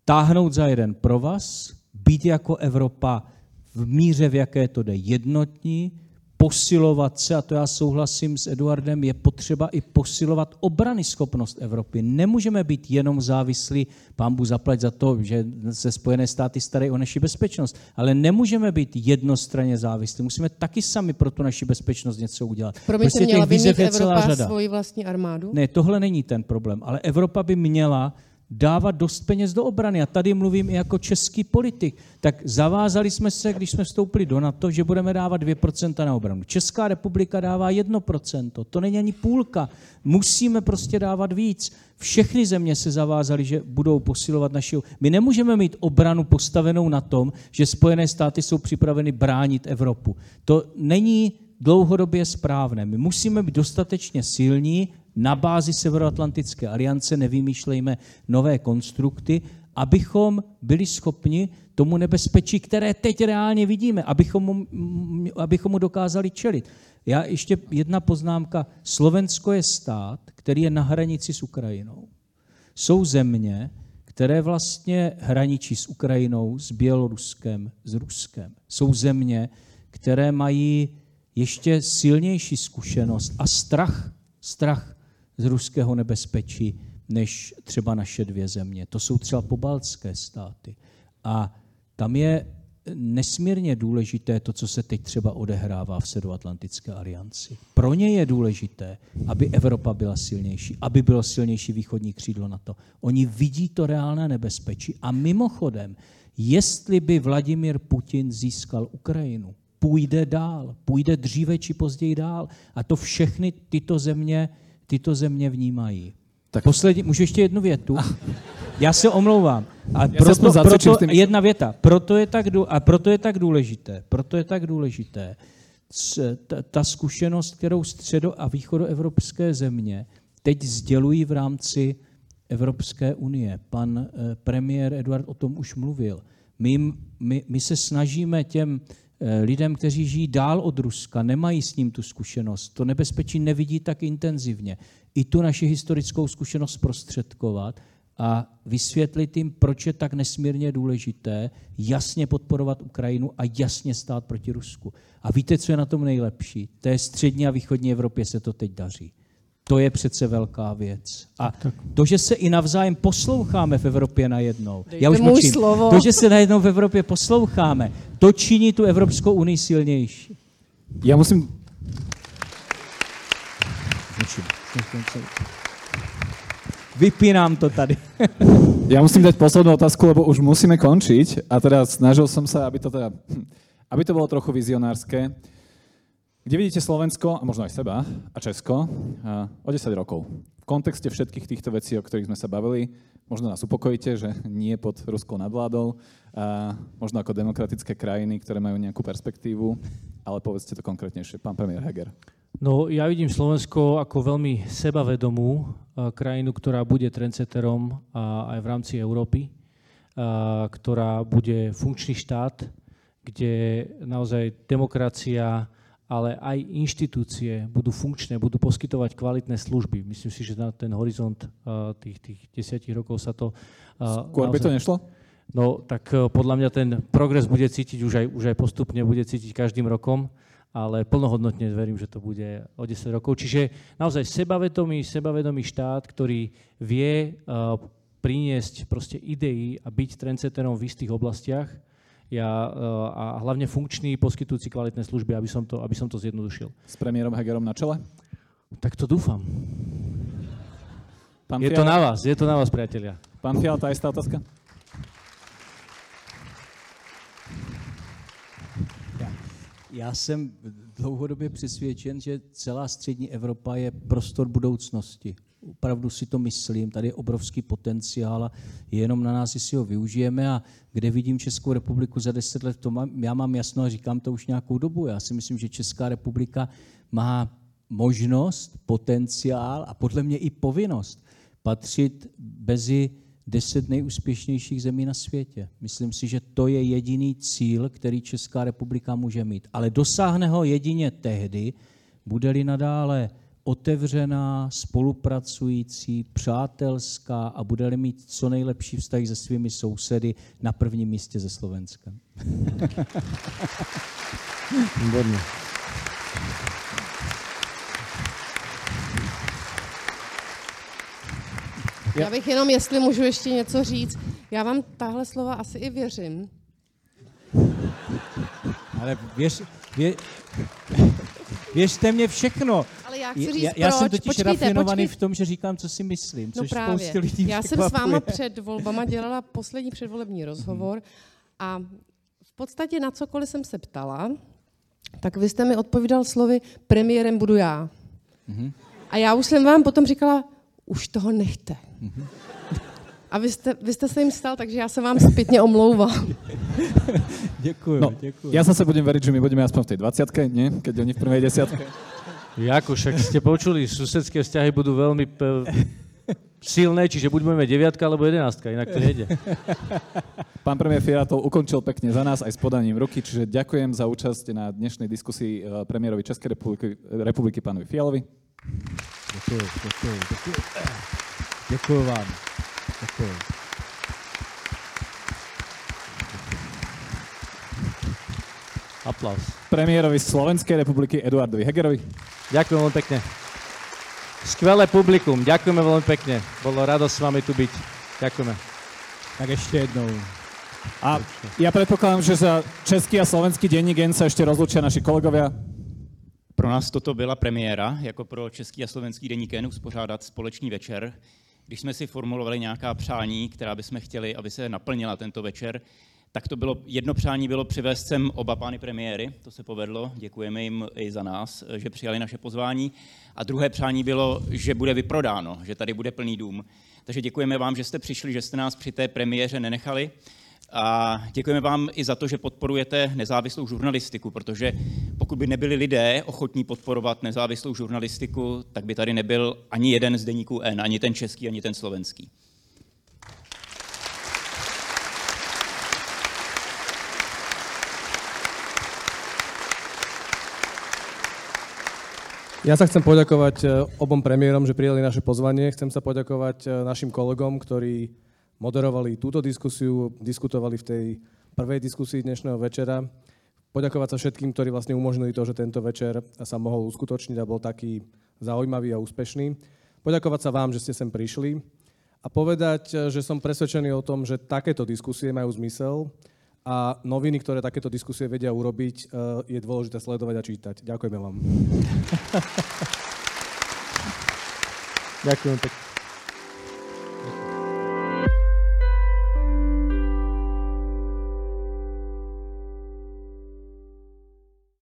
Táhnout za jeden provaz, být jako Evropa v míře, v jaké to jde jednotní, posilovat se, a to já souhlasím s Eduardem, je potřeba i posilovat obrany schopnost Evropy. Nemůžeme být jenom závislí, pán Bůh zaplať za to, že se Spojené státy starají o naši bezpečnost, ale nemůžeme být jednostranně závislí. Musíme taky sami pro tu naši bezpečnost něco udělat. Promiňte, prostě měla by mít Evropa svoji vlastní armádu? Ne, tohle není ten problém, ale Evropa by měla dávat dost peněz do obrany. A tady mluvím i jako český politik. Tak zavázali jsme se, když jsme vstoupili do NATO, že budeme dávat 2% na obranu. Česká republika dává 1%. To není ani půlka. Musíme prostě dávat víc. Všechny země se zavázaly, že budou posilovat naši... My nemůžeme mít obranu postavenou na tom, že Spojené státy jsou připraveny bránit Evropu. To není dlouhodobě správné. My musíme být dostatečně silní, na bázi Severoatlantické aliance, nevymýšlejme nové konstrukty, abychom byli schopni tomu nebezpečí, které teď reálně vidíme, abychom mu, abychom mu dokázali čelit. Já ještě jedna poznámka. Slovensko je stát, který je na hranici s Ukrajinou. Jsou země, které vlastně hraničí s Ukrajinou, s Běloruskem, s Ruskem. Jsou země, které mají ještě silnější zkušenost a strach, strach z ruského nebezpečí než třeba naše dvě země. To jsou třeba pobaltské státy. A tam je nesmírně důležité to, co se teď třeba odehrává v Severoatlantické alianci. Pro ně je důležité, aby Evropa byla silnější, aby bylo silnější východní křídlo na to. Oni vidí to reálné nebezpečí. A mimochodem, jestli by Vladimir Putin získal Ukrajinu, půjde dál, půjde dříve či později dál. A to všechny tyto země tyto země vnímají. Tak. Poslední, můžu ještě jednu větu? Já se omlouvám. A proto, proto, jedna věta. Proto je tak, a proto je tak důležité, proto je tak důležité ta, ta zkušenost, kterou středo- a východoevropské země teď sdělují v rámci Evropské unie. Pan eh, premiér Eduard o tom už mluvil. My, my, my se snažíme těm lidem, kteří žijí dál od Ruska, nemají s ním tu zkušenost, to nebezpečí nevidí tak intenzivně. I tu naši historickou zkušenost prostředkovat a vysvětlit jim, proč je tak nesmírně důležité jasně podporovat Ukrajinu a jasně stát proti Rusku. A víte, co je na tom nejlepší? Té střední a východní Evropě se to teď daří. To je přece velká věc. A to, že se i navzájem posloucháme v Evropě najednou. Dejte já už můj slovo. To, že se najednou v Evropě posloucháme, to činí tu Evropskou unii silnější. Já musím... Vypínám to tady. Já musím dať poslednú otázku, lebo už musíme končiť. A teda snažil som sa, aby to, teda, aby to bolo trochu vizionárske. Kde vidíte Slovensko, a možno aj seba, a Česko o 10 rokov? V kontexte všetkých týchto vecí, o ktorých sme sa bavili, možno nás upokojíte, že nie pod ruskou nadvládou, a možno ako demokratické krajiny, ktoré majú nejakú perspektívu, ale povedzte to konkrétnejšie. Pán premiér Heger. No, ja vidím Slovensko ako veľmi sebavedomú krajinu, ktorá bude trendsetterom aj v rámci Európy, ktorá bude funkčný štát, kde naozaj demokracia ale aj inštitúcie budú funkčné, budú poskytovať kvalitné služby. Myslím si, že na ten horizont uh, tých, tých desiatich rokov sa to... Uh, Skôr naozaj... by to nešlo? No, tak uh, podľa mňa ten progres bude cítiť už aj, už aj postupne, bude cítiť každým rokom, ale plnohodnotne verím, že to bude o 10 rokov. Čiže naozaj sebavedomý, sebavedomý štát, ktorý vie uh, priniesť proste idei a byť trendsetterom v istých oblastiach, ja, eh, a hlavne funkčný, poskytujúci kvalitné služby, aby som to, aby som to zjednodušil. S premiérom Hegerom na čele? Tak to dúfam. Pán je Fiala, to na vás, je to na vás, priatelia. Pán Fiala, tá istá otázka? Já jsem dlouhodobě přesvědčen, že celá střední Evropa je prostor budoucnosti. Opravdu si to myslím, tady je obrovský potenciál a je jenom na nás, jestli ho využijeme a kde vidím Českou republiku za deset let, to mám, já mám jasno a říkám to už nějakou dobu. Já si myslím, že Česká republika má možnost, potenciál a podle mě i povinnost patřit mezi deset nejúspěšnějších zemí na světě. Myslím si, že to je jediný cíl, který Česká republika může mít. Ale dosáhne ho jedině tehdy, bude-li nadále otevřená, spolupracující, přátelská a bude-li mít co nejlepší vztahy se svými sousedy na prvním místě ze Slovenskem. Výborně. Já bych jenom, jestli můžu ještě něco říct, já vám tahle slova asi i věřím. Ale věř, vě, věřte mě všechno. Ale já chci říct, já, já proč. jsem totiž počkejte, rafinovaný počkejte. v tom, že říkám, co si myslím, No což právě. spoustu lidí Já jsem s váma před volbama dělala poslední předvolební rozhovor a v podstatě na cokoliv jsem se ptala, tak vy jste mi odpovídal slovy premiérem budu já. A já už jsem vám potom říkala, už toho nechte. A vy jste, vy jste se jim stal, takže já se vám zpětně omlouvám. Děkuju, No, děkuju. ja zase budem veriť, že my budeme aspoň v tej 20 nie? Keď oni v prvej desiatke. Jako, však ste počuli, susedské vzťahy budú veľmi p- silné, čiže buď budeme deviatka alebo jedenáctka, inak to nejde. Pán premiér Fiatov ukončil pekne za nás aj s podaním ruky, čiže ďakujem za účasť na dnešnej diskusii eh, premiérovi Českej republiky, republiky pánovi Fialovi. Děkuju, děkuju, děkuju. Děkuju vám. Děkuju. Aplaus. Premiérovi Slovenskej republiky Eduardovi Hegerovi. Ďakujem veľmi pekne. Skvelé publikum, ďakujeme veľmi pekne. Bolo radosť s vami tu byť. Ďakujeme. Tak ještě jednou. A ja predpokladám, že za český a slovenský denník N sa ešte rozlučia naši kolegovia. Pro nás toto byla premiéra, jako pro Český a slovenský deník N, uspořádat společný večer. Když jsme si formulovali nějaká přání, která bychom chtěli, aby se naplnila tento večer, tak to bylo, jedno přání bylo přivést sem oba pány premiéry, to se povedlo, děkujeme jim i za nás, že přijali naše pozvání. A druhé přání bylo, že bude vyprodáno, že tady bude plný dům. Takže děkujeme vám, že jste přišli, že jste nás při té premiéře nenechali. A děkujeme vám i za to, že podporujete nezávislou žurnalistiku, protože pokud by nebyli lidé ochotní podporovat nezávislou žurnalistiku, tak by tady nebyl ani jeden z deníků N, ani ten český, ani ten slovenský. Ja sa chcem poďakovať e, obom premiérom, že prijali naše pozvanie. Chcem sa poďakovať e, našim kolegom, ktorí moderovali túto diskusiu, diskutovali v tej prvej diskusii dnešného večera. Poďakovať sa všetkým, ktorí vlastne umožnili to, že tento večer sa mohol uskutočniť a bol taký zaujímavý a úspešný. Poďakovať sa vám, že ste sem prišli a povedať, že som presvedčený o tom, že takéto diskusie majú zmysel a noviny, ktoré takéto diskusie vedia urobiť, e, je dôležité sledovať a čítať. Ďakujeme vám. Ďakujem pekne.